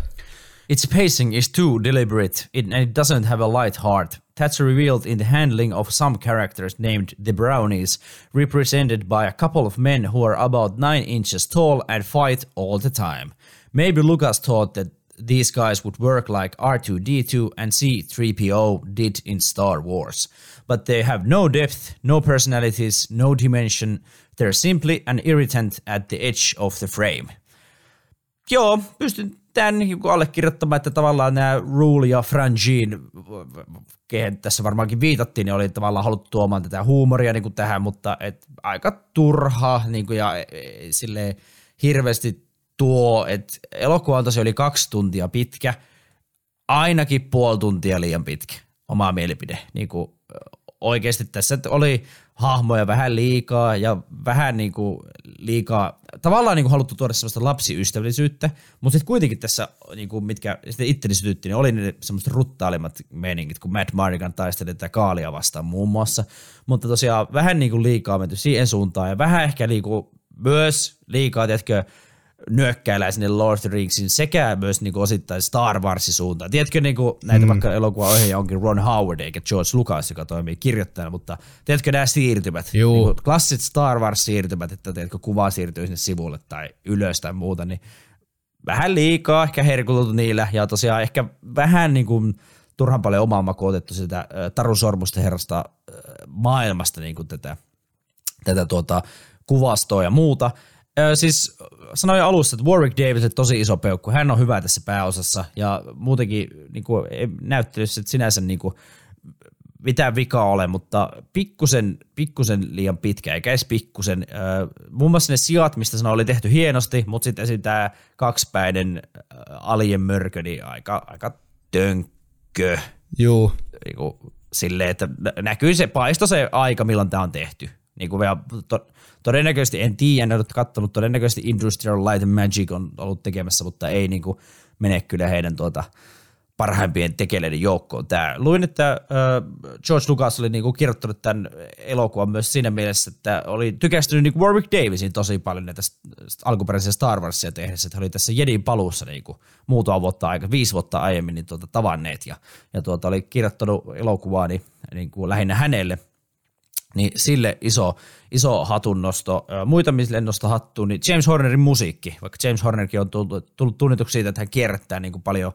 Its pacing is too deliberate and it doesn't have a light heart. That's revealed in the handling of some characters named the Brownies, represented by a couple of men who are about nine inches tall and fight all the time. Maybe Lucas thought that these guys would work like R2D2 and C3PO did in Star Wars. But they have no depth, no personalities, no dimension. They're simply an irritant at the edge of the frame. Joo, pystyn tämän allekirjoittamaan, että tavallaan nämä Rule ja Frangin, kehen tässä varmaankin viitattiin, niin oli tavallaan haluttu tuomaan tätä huumoria niin kuin tähän, mutta et aika turha niin kuin, ja e, e, silleen hirveästi tuo, että elokuva on tosi yli kaksi tuntia pitkä, ainakin puoli tuntia liian pitkä, oma mielipide. Niin kuin oikeasti tässä oli hahmoja vähän liikaa ja vähän niin kuin liikaa, tavallaan niin kuin haluttu tuoda sellaista lapsiystävällisyyttä, mutta sitten kuitenkin tässä, niin kuin mitkä sitten itteni sytytti, niin oli ne semmoista ruttaalimmat meningit, kun Matt Mardigan taisteli tätä Kaalia vastaan muun muassa, mutta tosiaan vähän niin kuin liikaa menty siihen suuntaan ja vähän ehkä niin kuin myös liikaa, tiedätkö, nyökkäilee sinne Lord of the Ringsin sekä myös niin kuin osittain Star Warsin suuntaan. Tiedätkö niin kuin näitä mm. vaikka elokuva onkin Ron Howard eikä George Lucas, joka toimii kirjoittajana, mutta tiedätkö nämä siirtymät, niin kuin klassiset Star Wars-siirtymät, että tiedätkö kuva siirtyy sinne sivulle tai ylös tai muuta, niin vähän liikaa ehkä herkuteltu niillä ja tosiaan ehkä vähän niin kuin turhan paljon omaa maku otettu sitä Taru Sormusten herrasta maailmasta niin kuin tätä, tätä tuota, kuvastoa ja muuta. Siis sanoin alussa, että Warwick Davis on tosi iso peukku. Hän on hyvä tässä pääosassa ja muutenkin niin kuin, näyttelyssä että sinänsä niin kuin, mitään vikaa ole, mutta pikkusen, pikkusen liian pitkä, eikä edes pikkusen. Muun muassa ne sijat, mistä sanoi, oli tehty hienosti, mutta sitten esim. tämä kaksipäinen alien mörkö, niin aika, aika tönkkö. Juu. Niin kuin, silleen, että näkyy se, paisto se aika, milloin tämä on tehty. Niin kuin vielä, to, todennäköisesti, en tiedä, en ole katsonut, todennäköisesti Industrial Light and Magic on ollut tekemässä, mutta ei niin kuin mene kyllä heidän tuota parhaimpien tekeleiden joukkoon. Tää. Luin, että äh, George Lucas oli niinku kirjoittanut tämän elokuvan myös siinä mielessä, että oli tykästynyt niinku Warwick Davisin tosi paljon näitä alkuperäisiä Star Warsia tehdessä, että oli tässä Jedin paluussa niinku muutama vuotta aika, viisi vuotta aiemmin niin tuota, tavanneet ja, ja tuota, oli kirjoittanut elokuvaa niin, niin kuin lähinnä hänelle – niin sille iso, iso hatunnosto. Muita, mille nosta hattuun, niin James Hornerin musiikki, vaikka James Hornerkin on tullut, tullut tunnetuksi siitä, että hän kierrättää niin kuin paljon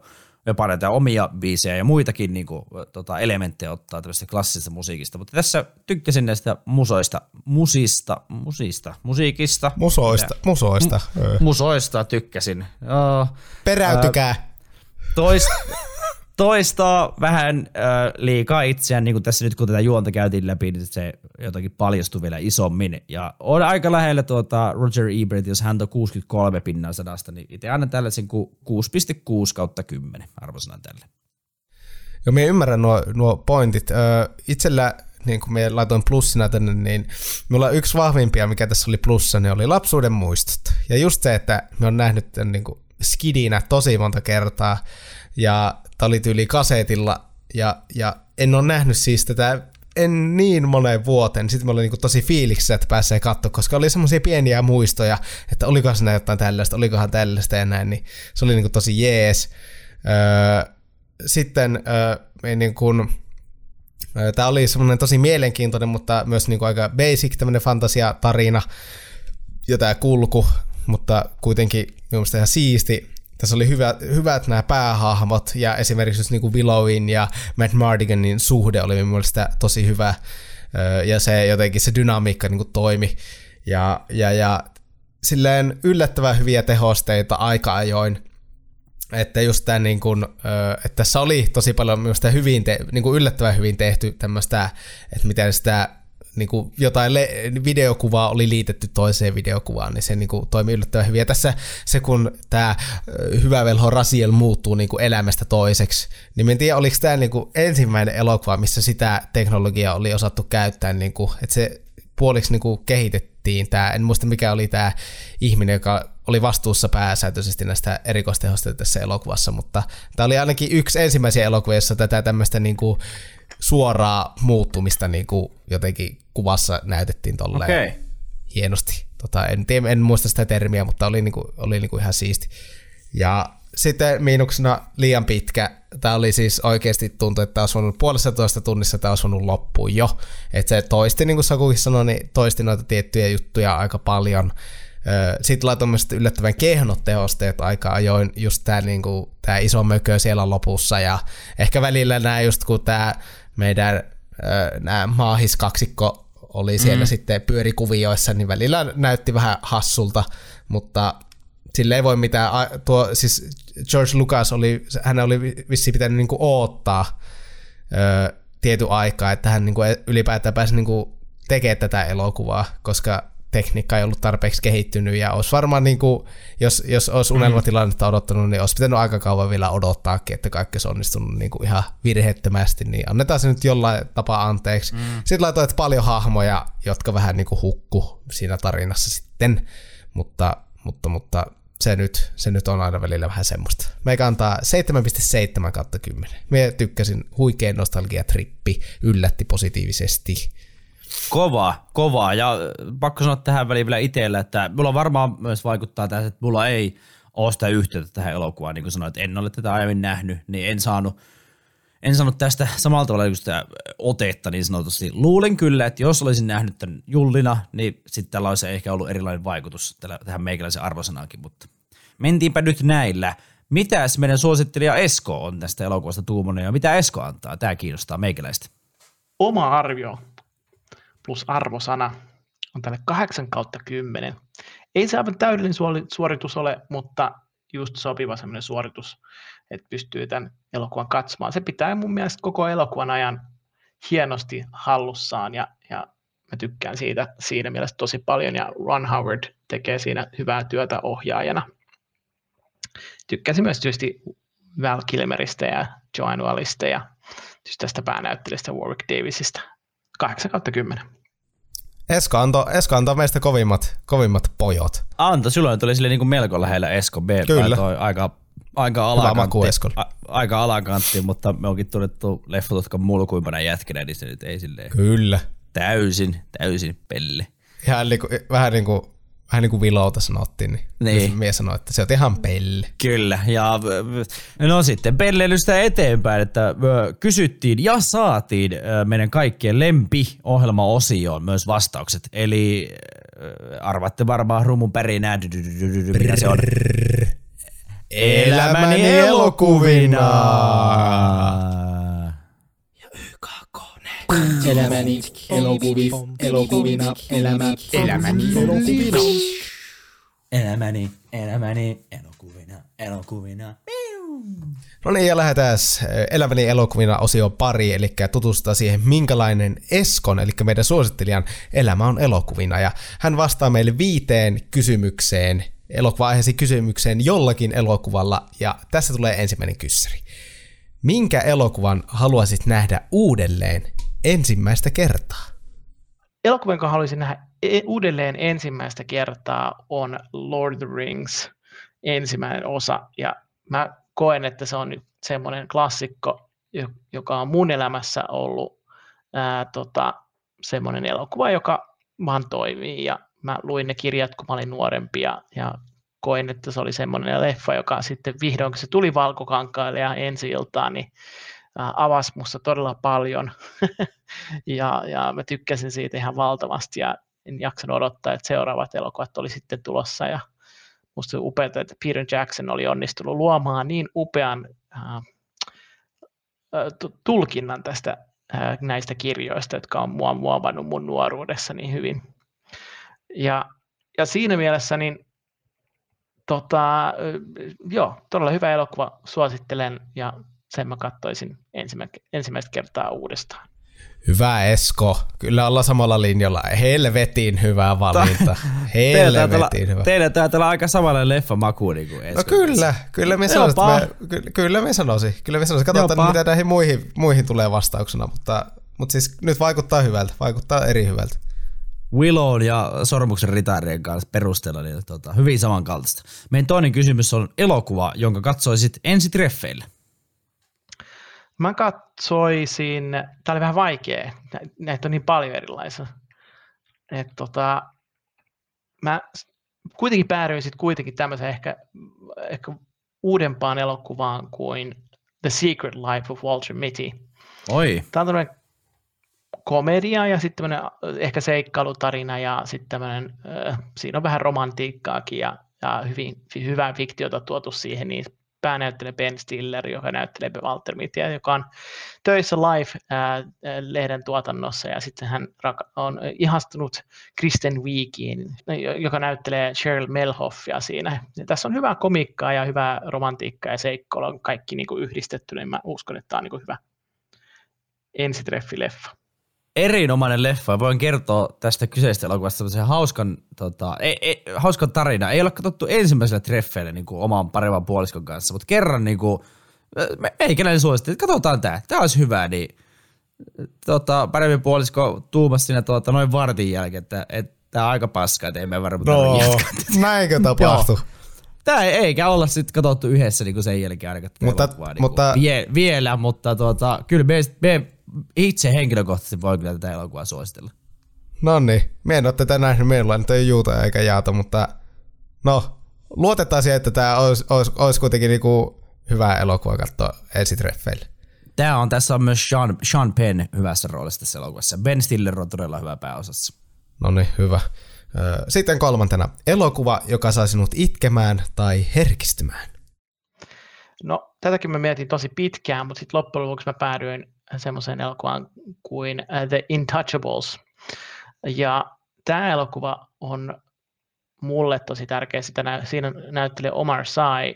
näitä omia biisejä ja muitakin niin kuin, tota, elementtejä ottaa tällaista klassisesta musiikista. Mutta tässä tykkäsin näistä musoista, musista, musista, musiikista. Musoista, mitä? musoista. M- musoista tykkäsin. Oh, Peräytykää. Äh, toista, <laughs> toistaa vähän äh, liikaa itseään, niin kuin tässä nyt kun tätä juonta käytiin läpi, niin se jotenkin paljastui vielä isommin. Ja on aika lähellä tuota Roger Ebert, jos hän on 63 pinnan sadasta, niin itse annan tällaisen 6,6 kautta 10 arvosanan tälle. Joo, minä ymmärrän nuo, nuo pointit. Ö, itsellä niin kun minä laitoin plussina tänne, niin minulla yksi vahvimpia, mikä tässä oli plussa, niin oli lapsuuden muistot. Ja just se, että me on nähnyt tämän niin kuin skidinä tosi monta kertaa, ja tämä oli tyyli kasetilla, ja, ja en ole nähnyt siis tätä en niin moneen vuoteen. Sitten mä olin niin tosi fiiliksissä, että pääsee katsoa, koska oli semmoisia pieniä muistoja, että oliko siinä jotain tällaista, olikohan tällaista ja näin, niin se oli niin tosi jees. Öö, sitten öö, niin kuin, öö, Tämä oli semmoinen tosi mielenkiintoinen, mutta myös niin aika basic tämmöinen fantasia-tarina ja tämä kulku, mutta kuitenkin mielestäni ihan siisti tässä oli hyvä, hyvät nämä päähahmot ja esimerkiksi just niin Willowin ja Matt Mardiganin suhde oli mielestäni tosi hyvä ja se jotenkin se dynamiikka niin toimi. Ja, ja, ja silleen yllättävän hyviä tehosteita aika ajoin että just tämä niin kuin, että tässä oli tosi paljon myös hyvin te, niin kuin yllättävän hyvin tehty tämmöistä, että miten sitä niin kuin jotain le- videokuvaa oli liitetty toiseen videokuvaan, niin se niin kuin toimi yllättävän hyvin. Ja tässä se, kun tämä hyvä velho Rasiel muuttuu niin kuin elämästä toiseksi, niin en tiedä, oliko tämä niin kuin ensimmäinen elokuva, missä sitä teknologiaa oli osattu käyttää, niin kuin, että se puoliksi niin kuin kehitettiin tämä, en muista mikä oli tämä ihminen, joka oli vastuussa pääsääntöisesti näistä erikoistehosta tässä elokuvassa, mutta tämä oli ainakin yksi ensimmäisiä elokuvia, jossa tätä tämmöistä niin kuin suoraa muuttumista niin kuin jotenkin kuvassa näytettiin tolleen okay. hienosti. Tota, en, tiedä, en muista sitä termiä, mutta oli, niin kuin, oli niin kuin ihan siisti. Ja sitten miinuksena liian pitkä. Tämä oli siis oikeasti tuntuu, että tämä olisi voinut puolessa toista tunnissa tämä olisi voinut loppuun jo. Että se toisti, niin kuin Sakukin sanoi, niin toisti noita tiettyjä juttuja aika paljon. Sitten laitoin myös yllättävän kehnot tehosteet aika ajoin, just tämä, niin kuin, tämä iso mökö siellä lopussa ja ehkä välillä nämä just kun tämä meidän nämä maahiskaksikko oli siellä mm. sitten pyörikuvioissa, niin välillä näytti vähän hassulta, mutta sille ei voi mitään, tuo, siis George Lucas oli, hän oli vissiin pitänyt niinku oottaa ö, tiety aikaa, että hän niinku ylipäätään pääsi niinku tekemään tätä elokuvaa, koska tekniikka ei ollut tarpeeksi kehittynyt ja olisi varmaan, niin kuin, jos, jos olisi mm. unelmatilannetta odottanut, niin olisi pitänyt aika kauan vielä odottaakin, että kaikki olisi onnistunut niin kuin ihan virheettömästi, niin annetaan se nyt jollain tapaa anteeksi. Mm. Sitten laitoit paljon hahmoja, jotka vähän niin kuin hukku siinä tarinassa sitten, mutta, mutta, mutta se nyt, se nyt on aina välillä vähän semmoista. Meikä antaa 7,7 kautta 10. Me tykkäsin, huikea nostalgiatrippi, yllätti positiivisesti. Kova, kova. Ja pakko sanoa tähän väliin vielä itsellä, että mulla varmaan myös vaikuttaa tässä, että mulla ei ole sitä yhteyttä tähän elokuvaan. Niin kuin sanoin, että en ole tätä aiemmin nähnyt, niin en saanut, en saanut tästä samalla tavalla kuin sitä otetta niin sanotusti. Luulen kyllä, että jos olisin nähnyt tämän Jullina, niin sitten tällä olisi ehkä ollut erilainen vaikutus tähän meikäläisen arvosanaankin, mutta mentiinpä nyt näillä. Mitäs meidän suosittelija Esko on tästä elokuvasta tuumonen ja mitä Esko antaa? Tämä kiinnostaa meikäläistä. Oma arvio plus arvosana on tälle 8 kautta 10. Ei se aivan täydellinen suoritus ole, mutta just sopiva sellainen suoritus, että pystyy tämän elokuvan katsomaan. Se pitää mun mielestä koko elokuvan ajan hienosti hallussaan ja, ja mä tykkään siitä siinä mielessä tosi paljon ja Ron Howard tekee siinä hyvää työtä ohjaajana. Tykkäsin myös tietysti Val Kilmeristä ja Joan Wallista ja tästä päänäyttelijästä Warwick Davisista. 8 kautta 10. Esko antoi, Esko antoi meistä kovimmat, kovimmat pojot. Anto, silloin tuli sille niin kuin melko lähellä Esko B. Kyllä. Toi aika, aika alakantti, a, aika alakantti, mutta me onkin tunnettu leffotutkan mulkuimpana jätkänä, niin se nyt ei silleen. Kyllä. Täysin, täysin pelle. Ihan niin kuin, vähän niin kuin vähän niin kuin Vilolta sanottiin, niin, niin. mies sanoi, että se on ihan pelle. Kyllä, ja no sitten pelleilystä eteenpäin, että kysyttiin ja saatiin meidän kaikkien lempi-ohjelmaosioon myös vastaukset. Eli arvatte varmaan rumun pärinää, mikä se on. Elämäni elokuvina! Elämäni elokuvi, elokuvina, elämä, elämäni elokuvina. Elämäni, elämäni elokuvina, elokuvina. No niin, ja lähdetään elämäni elokuvina osio pari, eli tutustua siihen, minkälainen Eskon, eli meidän suosittelijan elämä on elokuvina. Ja hän vastaa meille viiteen kysymykseen, elokuva kysymykseen jollakin elokuvalla, ja tässä tulee ensimmäinen kyssäri. Minkä elokuvan haluaisit nähdä uudelleen ensimmäistä kertaa? Elokuva, jonka haluaisin nähdä e- uudelleen ensimmäistä kertaa, on Lord of the Rings ensimmäinen osa. Ja mä koen, että se on nyt semmoinen klassikko, joka on mun elämässä ollut ää, tota, semmoinen elokuva, joka vaan toimii. Ja mä luin ne kirjat, kun mä olin nuorempi ja, ja koin, että se oli semmoinen leffa, joka sitten vihdoin, kun se tuli valkokankaalle ja ensi iltaan, niin avasi musta todella paljon. <laughs> Ja, ja mä tykkäsin siitä ihan valtavasti ja en jaksanut odottaa, että seuraavat elokuvat oli sitten tulossa. Ja musta upeaa, että Peter Jackson oli onnistunut luomaan niin upean äh, tulkinnan tästä äh, näistä kirjoista, jotka on mua muovannut mun nuoruudessa niin hyvin. Ja, ja siinä mielessä niin tota, joo, todella hyvä elokuva, suosittelen. Ja sen mä katsoisin ensimmäistä kertaa uudestaan. Hyvä Esko, kyllä ollaan samalla linjalla. Helvetin hyvä valinta. <laughs> Helvetin hyvä. Teillä taitaa olla aika samanlainen leffa maku niin kuin Esko. No kyllä, kyllä me sanoisin, me, kyllä me sanoisin. Kyllä me sanoisin. Katsotaan, Jopa. mitä näihin muihin, muihin tulee vastauksena, mutta, mutta siis nyt vaikuttaa hyvältä, vaikuttaa eri hyvältä. Willow ja Sormuksen ritaarien kanssa perusteella niin tota, hyvin samankaltaista. Meidän toinen kysymys on elokuva, jonka katsoisit ensi treffeille. Mä katsoisin, tämä oli vähän vaikea, näitä on niin paljon erilaisia. Et tota, mä kuitenkin päädyin sitten kuitenkin tämmöiseen ehkä, ehkä uudempaan elokuvaan kuin The Secret Life of Walter Mitty. Oi. Tämä on tämmöinen komedia ja sitten tämmöinen ehkä seikkailutarina ja sitten tämmöinen, äh, siinä on vähän romantiikkaakin ja, ja hyvin, hyvää fiktiota tuotu siihen, niin päänäyttelijä Ben Stiller, joka näyttelee Walter Mittyä, joka on töissä Life-lehden tuotannossa, ja sitten hän on ihastunut Kristen Wiikiin, joka näyttelee Cheryl Melhoffia siinä. Ja tässä on hyvää komikkaa ja hyvää romantiikkaa ja seikkoa, kaikki niin kuin yhdistetty, niin mä uskon, että tämä on niin kuin hyvä ensitreffileffa erinomainen leffa. Voin kertoa tästä kyseisestä elokuvasta sellaisen hauskan, tota, ei, ei, hauskan tarina. Ei ole katsottu ensimmäisellä treffeillä niin kuin oman paremman puoliskon kanssa, mutta kerran niin kuin, me, kenelle suosittiin, että katsotaan tämä, tämä olisi hyvä, niin tota, paremmin puolisko tuumasi siinä tota, noin vartin jälkeen, että, että tämä on aika paska, että ei me varmaan no, näinkö tapahtuu? Tämä ei, eikä olla sitten katsottu yhdessä niin kuin sen jälkeen ainakaan mutta, niin mutta, vie, vielä, mutta tuota, kyllä me, me itse henkilökohtaisesti voi kyllä tätä elokuvaa suositella. No niin, me en ole tätä nähnyt, meillä on ei juuta eikä jaata, mutta no, luotetaan siihen, että tämä olisi, olisi, olisi kuitenkin niinku hyvä elokuva katsoa ensitreffeille. Tämä on, tässä on myös Sean, Sean Penn hyvässä roolissa tässä elokuvassa. Ben Stiller on todella hyvä pääosassa. No niin, hyvä. Sitten kolmantena, elokuva, joka saa sinut itkemään tai herkistymään. No, tätäkin mä mietin tosi pitkään, mutta sitten loppujen lopuksi mä päädyin semmoiseen elokuvaan kuin uh, The Intouchables. Ja tämä elokuva on mulle tosi tärkeä. Sitä nä- siinä näyttelee Omar Sai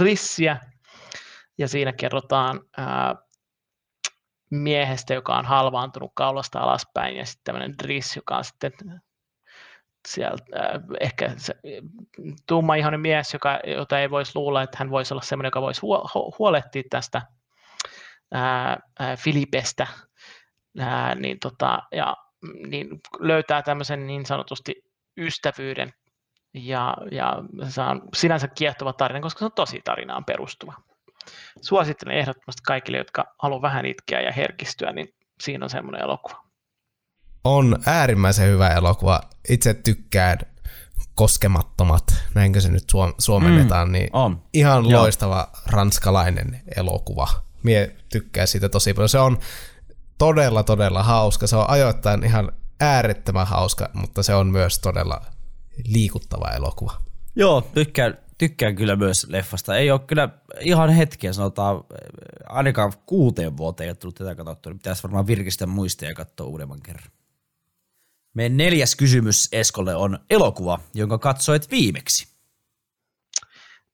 Rissiä, ja siinä kerrotaan ää, miehestä, joka on halvaantunut kaulasta alaspäin, ja sitten tämmöinen Driss, joka on sitten sieltä äh, ehkä se ihanen mies, joka, jota ei voisi luulla, että hän voisi olla semmoinen, joka voisi huolehtia tästä ää, Filipestä, ää, niin, tota, ja, niin löytää tämmöisen niin sanotusti ystävyyden Ja, ja se on sinänsä kiehtova tarina, koska se on tosi tarinaan perustuva. Suosittelen ehdottomasti kaikille, jotka haluaa vähän itkeä ja herkistyä, niin siinä on semmoinen elokuva. On äärimmäisen hyvä elokuva. Itse tykkään koskemattomat, näinkö se nyt suomennetaan, mm, niin on. ihan Joo. loistava ranskalainen elokuva. Mie tykkään siitä tosi paljon. Se on todella, todella hauska. Se on ajoittain ihan äärettömän hauska, mutta se on myös todella liikuttava elokuva. Joo, tykkään, tykkään kyllä myös leffasta. Ei ole kyllä ihan hetkeä, sanotaan ainakaan kuuteen vuoteen ei ole tullut tätä katsottua. Niin pitäisi varmaan virkistää muistia ja katsoa uudemman kerran. Meidän neljäs kysymys Eskolle on elokuva, jonka katsoit viimeksi.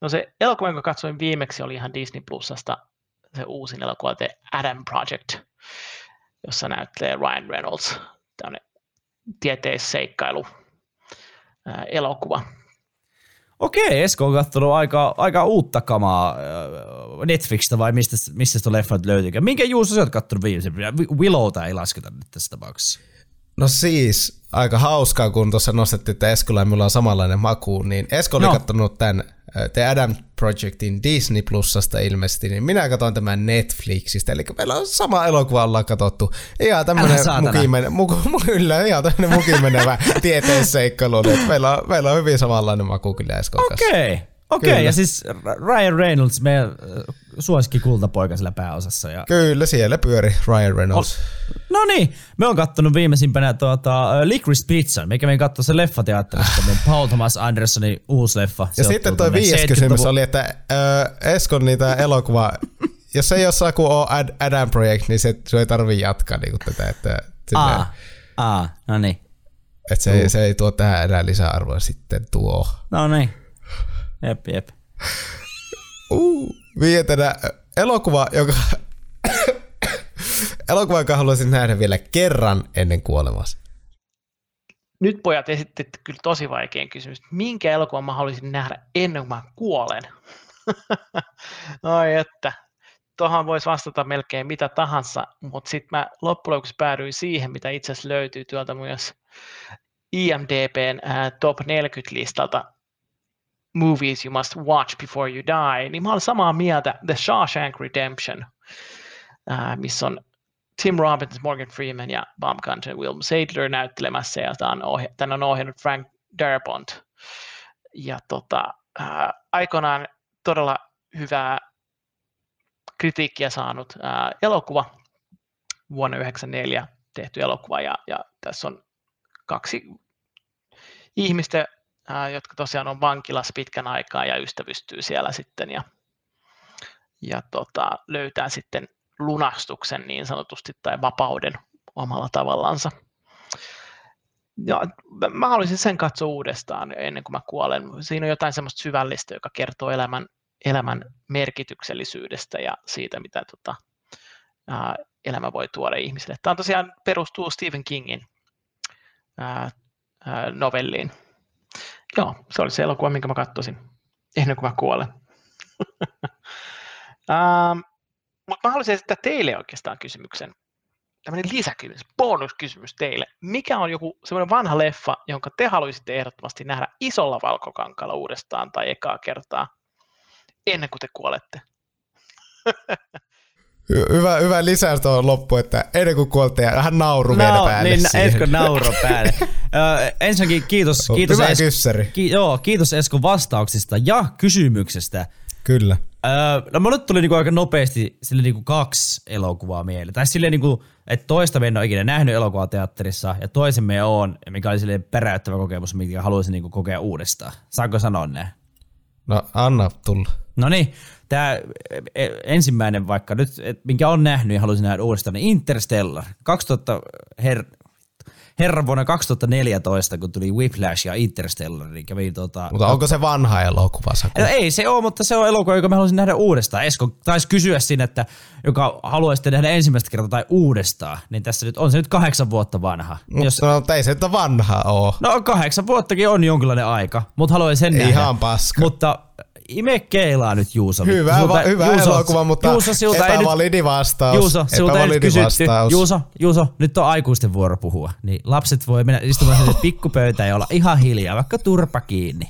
No se elokuva, jonka katsoin viimeksi, oli ihan Disney Plusasta uusin elokuva, The Adam Project, jossa näyttelee Ryan Reynolds, tämmöinen tieteisseikkailu elokuva. Okei, Esko on katsonut aika, aika uutta kamaa Netflixistä vai mistä, mistä sitä leffat löytyykään. Minkä Juuso sä oot katsonut viimeisen? Willowta ei lasketa nyt tässä tapauksessa. No siis, aika hauskaa, kun tuossa nostettiin, että Eskolla ja minulla on samanlainen maku, niin Esko oli no. katsonut tämän The Adam Projectin Disney Plusasta ilmeisesti, niin minä katsoin tämän Netflixistä, eli meillä on sama elokuva ollaan katsottu. Ihan tämmöinen mukimene, <laughs> muku, kyllä, ihan tämmöinen mukimenevä <laughs> tieteisseikkailu, että meillä on, meillä on hyvin samanlainen maku kyllä Eskon. Okei. Okay. Okei, okay, ja siis Ryan Reynolds, meidän suosikki kultapoika sillä pääosassa. Ja... Kyllä, siellä pyöri Ryan Reynolds. No niin, me on kattonut viimeisimpänä tuota, uh, Licorice Pizza, mikä me katsoin se leffateatterista, Paul Thomas Andersonin uusi leffa. Ja sitten tuo viides kysymys oli, että uh, Eskon niitä elokuva, <laughs> jos ei jossain ole Ad, Adam Project, niin se, se ei tarvii jatkaa niin tätä. Että, aa, aa, no niin. Että se, se ei tuo tähän enää lisäarvoa sitten tuo. No niin. Jep, jep. Uh, viidentenä elokuva, joka elokuva, joka haluaisin nähdä vielä kerran ennen kuolemassa. Nyt pojat esittivät kyllä tosi vaikean kysymys. Minkä elokuvan mä haluaisin nähdä ennen kuin mä kuolen? <laughs> Ai että, tuohon voisi vastata melkein mitä tahansa, mutta sitten mä loppujen lopuksi päädyin siihen, mitä itse asiassa löytyy tuolta myös IMDBn äh, top 40-listalta, movies you must watch before you die, niin mä olen samaa mieltä The Shawshank Redemption, äh, missä on Tim Robbins, Morgan Freeman ja Baumgartner ja William Sadler näyttelemässä, ja tämän on, ohja- tämän on ohjannut Frank Darabont. Ja tota, äh, aikoinaan todella hyvää kritiikkiä saanut äh, elokuva, vuonna 1994 tehty elokuva, ja, ja tässä on kaksi ihmistä, jotka tosiaan on vankilassa pitkän aikaa ja ystävystyy siellä sitten ja, ja tota, löytää sitten lunastuksen niin sanotusti tai vapauden omalla tavallansa. Ja mä haluaisin sen katsoa uudestaan ennen kuin mä kuolen. Siinä on jotain semmoista syvällistä, joka kertoo elämän, elämän merkityksellisyydestä ja siitä, mitä tota, ää, elämä voi tuoda ihmisille. Tämä on tosiaan perustuu Stephen Kingin ää, ää, novelliin Joo, se oli se elokuva, minkä mä katsoisin ennen kuin mä kuolen. <laughs> um, mutta mä haluaisin esittää teille oikeastaan kysymyksen. Tämmöinen lisäkysymys, bonuskysymys teille. Mikä on joku semmoinen vanha leffa, jonka te haluaisitte ehdottomasti nähdä isolla valkokankalla uudestaan tai ekaa kertaa ennen kuin te kuolette? <laughs> Hyvä, hyvä lisäys tuohon loppu, että ennen kuin kuolte ja vähän nauru no, vielä päälle niin, siihen. Esko nauro päälle. <laughs> Ö, ensinnäkin kiitos, kiitos, hyvä es- ki, joo, kiitos Esko vastauksista ja kysymyksestä. Kyllä. Ö, no mulle tuli niinku aika nopeasti sille niinku kaksi elokuvaa mieleen. Tai silleen niinku, että toista me en ole ikinä nähnyt elokuvateatterissa ja toisen me on, mikä oli silleen peräyttävä kokemus, mikä haluaisin niinku kokea uudestaan. Saanko sanoa ne? No anna tulla. No niin, tämä e, ensimmäinen vaikka nyt, et, minkä on nähnyt ja haluaisin nähdä uudestaan, niin Interstellar. 2000, her, herran vuonna 2014, kun tuli Whiplash ja Interstellar, niin kävi tota... Mutta onko se vanha elokuva? No, ei se ole, mutta se on elokuva, joka mä haluaisin nähdä uudestaan. Esko taisi kysyä sinne, että joka haluaisi nähdä ensimmäistä kertaa tai uudestaan, niin tässä nyt on se nyt kahdeksan vuotta vanha. Mutta Jos... no, ei se että vanha ole. No kahdeksan vuottakin on jonkinlainen aika, mutta haluaisin sen Ihan nähdä. paska. Mutta ime keilaa nyt Juuso. Hyvä, sulta, va, hyvä Juuso, elokuva, mutta Juuso, siltä epävalidi vastaus. Juuso, siltä ei nyt kysytty. Juuso, Juuso, nyt on aikuisten vuoro puhua. Niin lapset voi mennä istumaan sinne <laughs> pikkupöytään ja olla ihan hiljaa, vaikka turpa kiinni.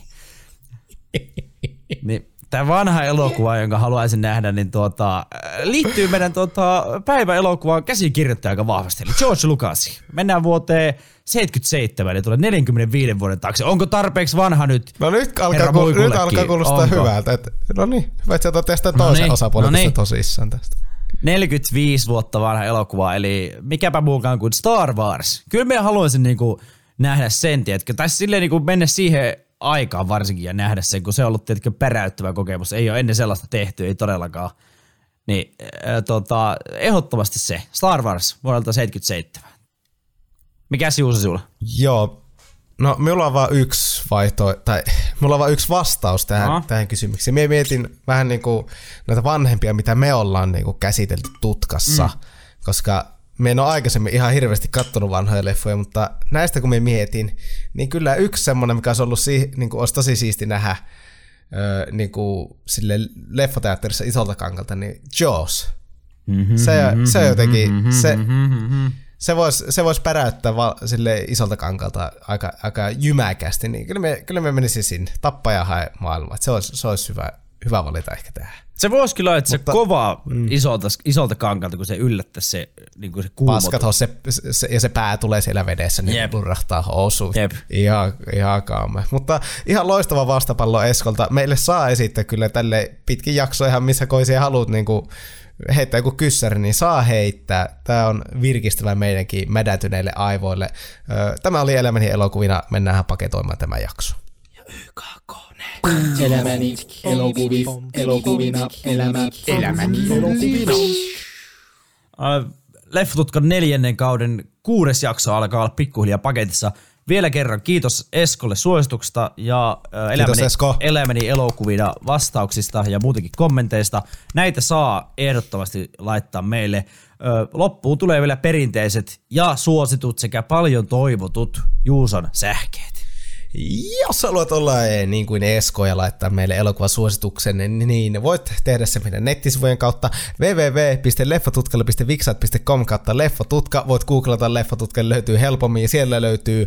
<laughs> niin, tämä vanha elokuva, jonka haluaisin nähdä, niin tuota, liittyy meidän tuota, päiväelokuvaan käsikirjoittaja aika vahvasti, eli George Lucas. Mennään vuoteen 77, eli tulee 45 vuoden taakse. Onko tarpeeksi vanha nyt? No nyt alkaa, ku, nyt alkaa kuulostaa Onko? hyvältä. Et, no niin, hyvä, että sä tästä no toisen niin, osapuolen no niin. tosissaan tästä. 45 vuotta vanha elokuva, eli mikäpä muukaan kuin Star Wars. Kyllä me haluaisin niinku nähdä sen, tiedätkö, tai silleen niinku mennä siihen aikaan varsinkin ja nähdä sen, kun se on ollut tietenkin peräyttävä kokemus. Ei ole ennen sellaista tehty, ei todellakaan. Niin äh, tota, ehdottomasti se, Star Wars vuodelta 77. Mikä Juuso sulla? Joo, no minulla on vain yksi vaihto, tai mulla on vain yksi vastaus tähän, Aha. tähän kysymykseen. Mie mietin vähän niin kuin näitä vanhempia, mitä me ollaan niin kuin käsitelty tutkassa, mm. koska me en ole aikaisemmin ihan hirveästi kattonut vanhoja leffoja, mutta näistä kun me mietin, niin kyllä yksi semmoinen, mikä olisi ollut si- niin kuin, olisi tosi siisti nähdä öö, niin kuin, sille leffoteatterissa isolta kankalta, niin Jaws. Mm-hmm, se, se jotenkin, mm-hmm, se, mm-hmm. se voisi se vois päräyttää val, sille isolta kankalta aika, aika jymäkästi, niin kyllä me, kyllä me menisi sinne, tappaja hae maailmaa. Se olisi, se olisi hyvä, hyvä valita ehkä tähän. Se voisi kyllä, että Mutta, se kova mm. isolta, isolta kankalta, kun se yllättäisi se, niin kuin se kuumotus. se, se, ja se pää tulee siellä vedessä, niin Jep. purrahtaa housuun. Jep. Ihan, ihan. Mutta ihan loistava vastapallo Eskolta. Meille saa esittää kyllä tälle pitkin jakso ihan missä koisia haluat niin kuin heittää joku kyssäri, niin saa heittää. Tämä on virkistävä meidänkin mädätyneille aivoille. Tämä oli Elämäni elokuvina. Mennään paketoimaan tämä jakso. Ja YKK. Elämäni elokuvi, elokuvina, elämä, elämäni elokuvina. Leffatutkan neljännen kauden kuudes jakso alkaa olla pikkuhiljaa paketissa. Vielä kerran kiitos Eskolle suosituksesta ja elämäni, Esko. elämäni elokuvina vastauksista ja muutenkin kommenteista. Näitä saa ehdottomasti laittaa meille. Loppuun tulee vielä perinteiset ja suositut sekä paljon toivotut Juuson sähkeet. Jos haluat olla eh, niin kuin Esko ja laittaa meille elokuvasuosituksen, niin voit tehdä se meidän nettisivujen kautta www.leffatutkalle.vixat.com kautta leffatutka. Voit googlata leffatutka, löytyy helpommin ja siellä löytyy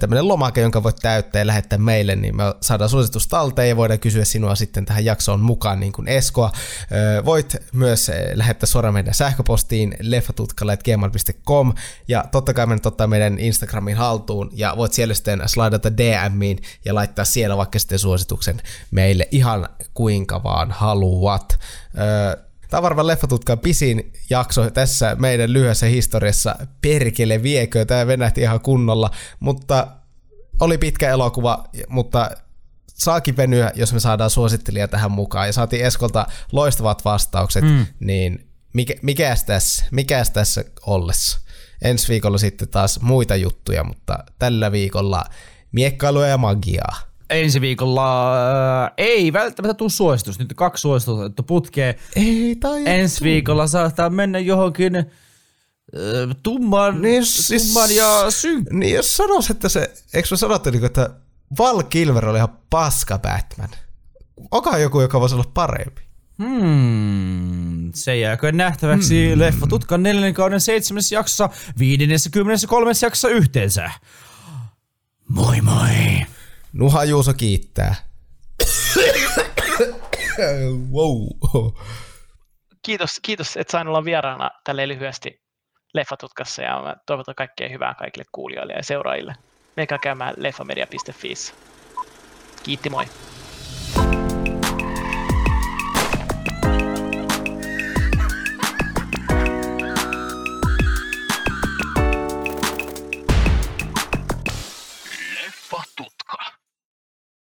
tämmöinen lomake, jonka voit täyttää ja lähettää meille, niin me saadaan suositus talteen ja voidaan kysyä sinua sitten tähän jaksoon mukaan niin kuin Eskoa. Voit myös lähettää suoraan meidän sähköpostiin leffatutkalle.gmail.com ja totta kai menet ottaa meidän Instagramin haltuun ja voit siellä sitten slaidata DM DMiin ja laittaa siellä vaikka sitten suosituksen meille ihan kuinka vaan haluat. Tämä on varmaan Leffatutkan pisin jakso tässä meidän lyhyessä historiassa. Perkele viekö, tämä venähti ihan kunnolla, mutta oli pitkä elokuva, mutta saakin venyä, jos me saadaan suosittelija tähän mukaan. Ja saatiin Eskolta loistavat vastaukset, mm. niin mikä, mikäs tässä, mikäs tässä ollessa? Ensi viikolla sitten taas muita juttuja, mutta tällä viikolla miekkailua ja magiaa. Ensi viikolla äh, ei välttämättä tule suositus. Nyt kaksi suositusta putkee. Ei tai Ensi viikolla saattaa mennä johonkin äh, tumman, niin, siis, tumman ja synkkään. Niin jos sanois, että se, eikö mä sanottu, niin että Val Kilmer oli ihan paska Batman. Onkohan joku, joka voisi olla parempi? Hmm, se jääkö nähtäväksi hmm. Leffa Tutkan neljännen kauden seitsemäs jaksossa, viidennessä kymmenessä kolmessa jaksossa yhteensä. Moi moi. Nuha Juuso kiittää. wow. Kiitos, kiitos, että sain olla vieraana tälle lyhyesti Leffatutkassa ja mä toivotan kaikkea hyvää kaikille kuulijoille ja seuraajille. Menkää käymään leffamedia.fi. Kiitti moi.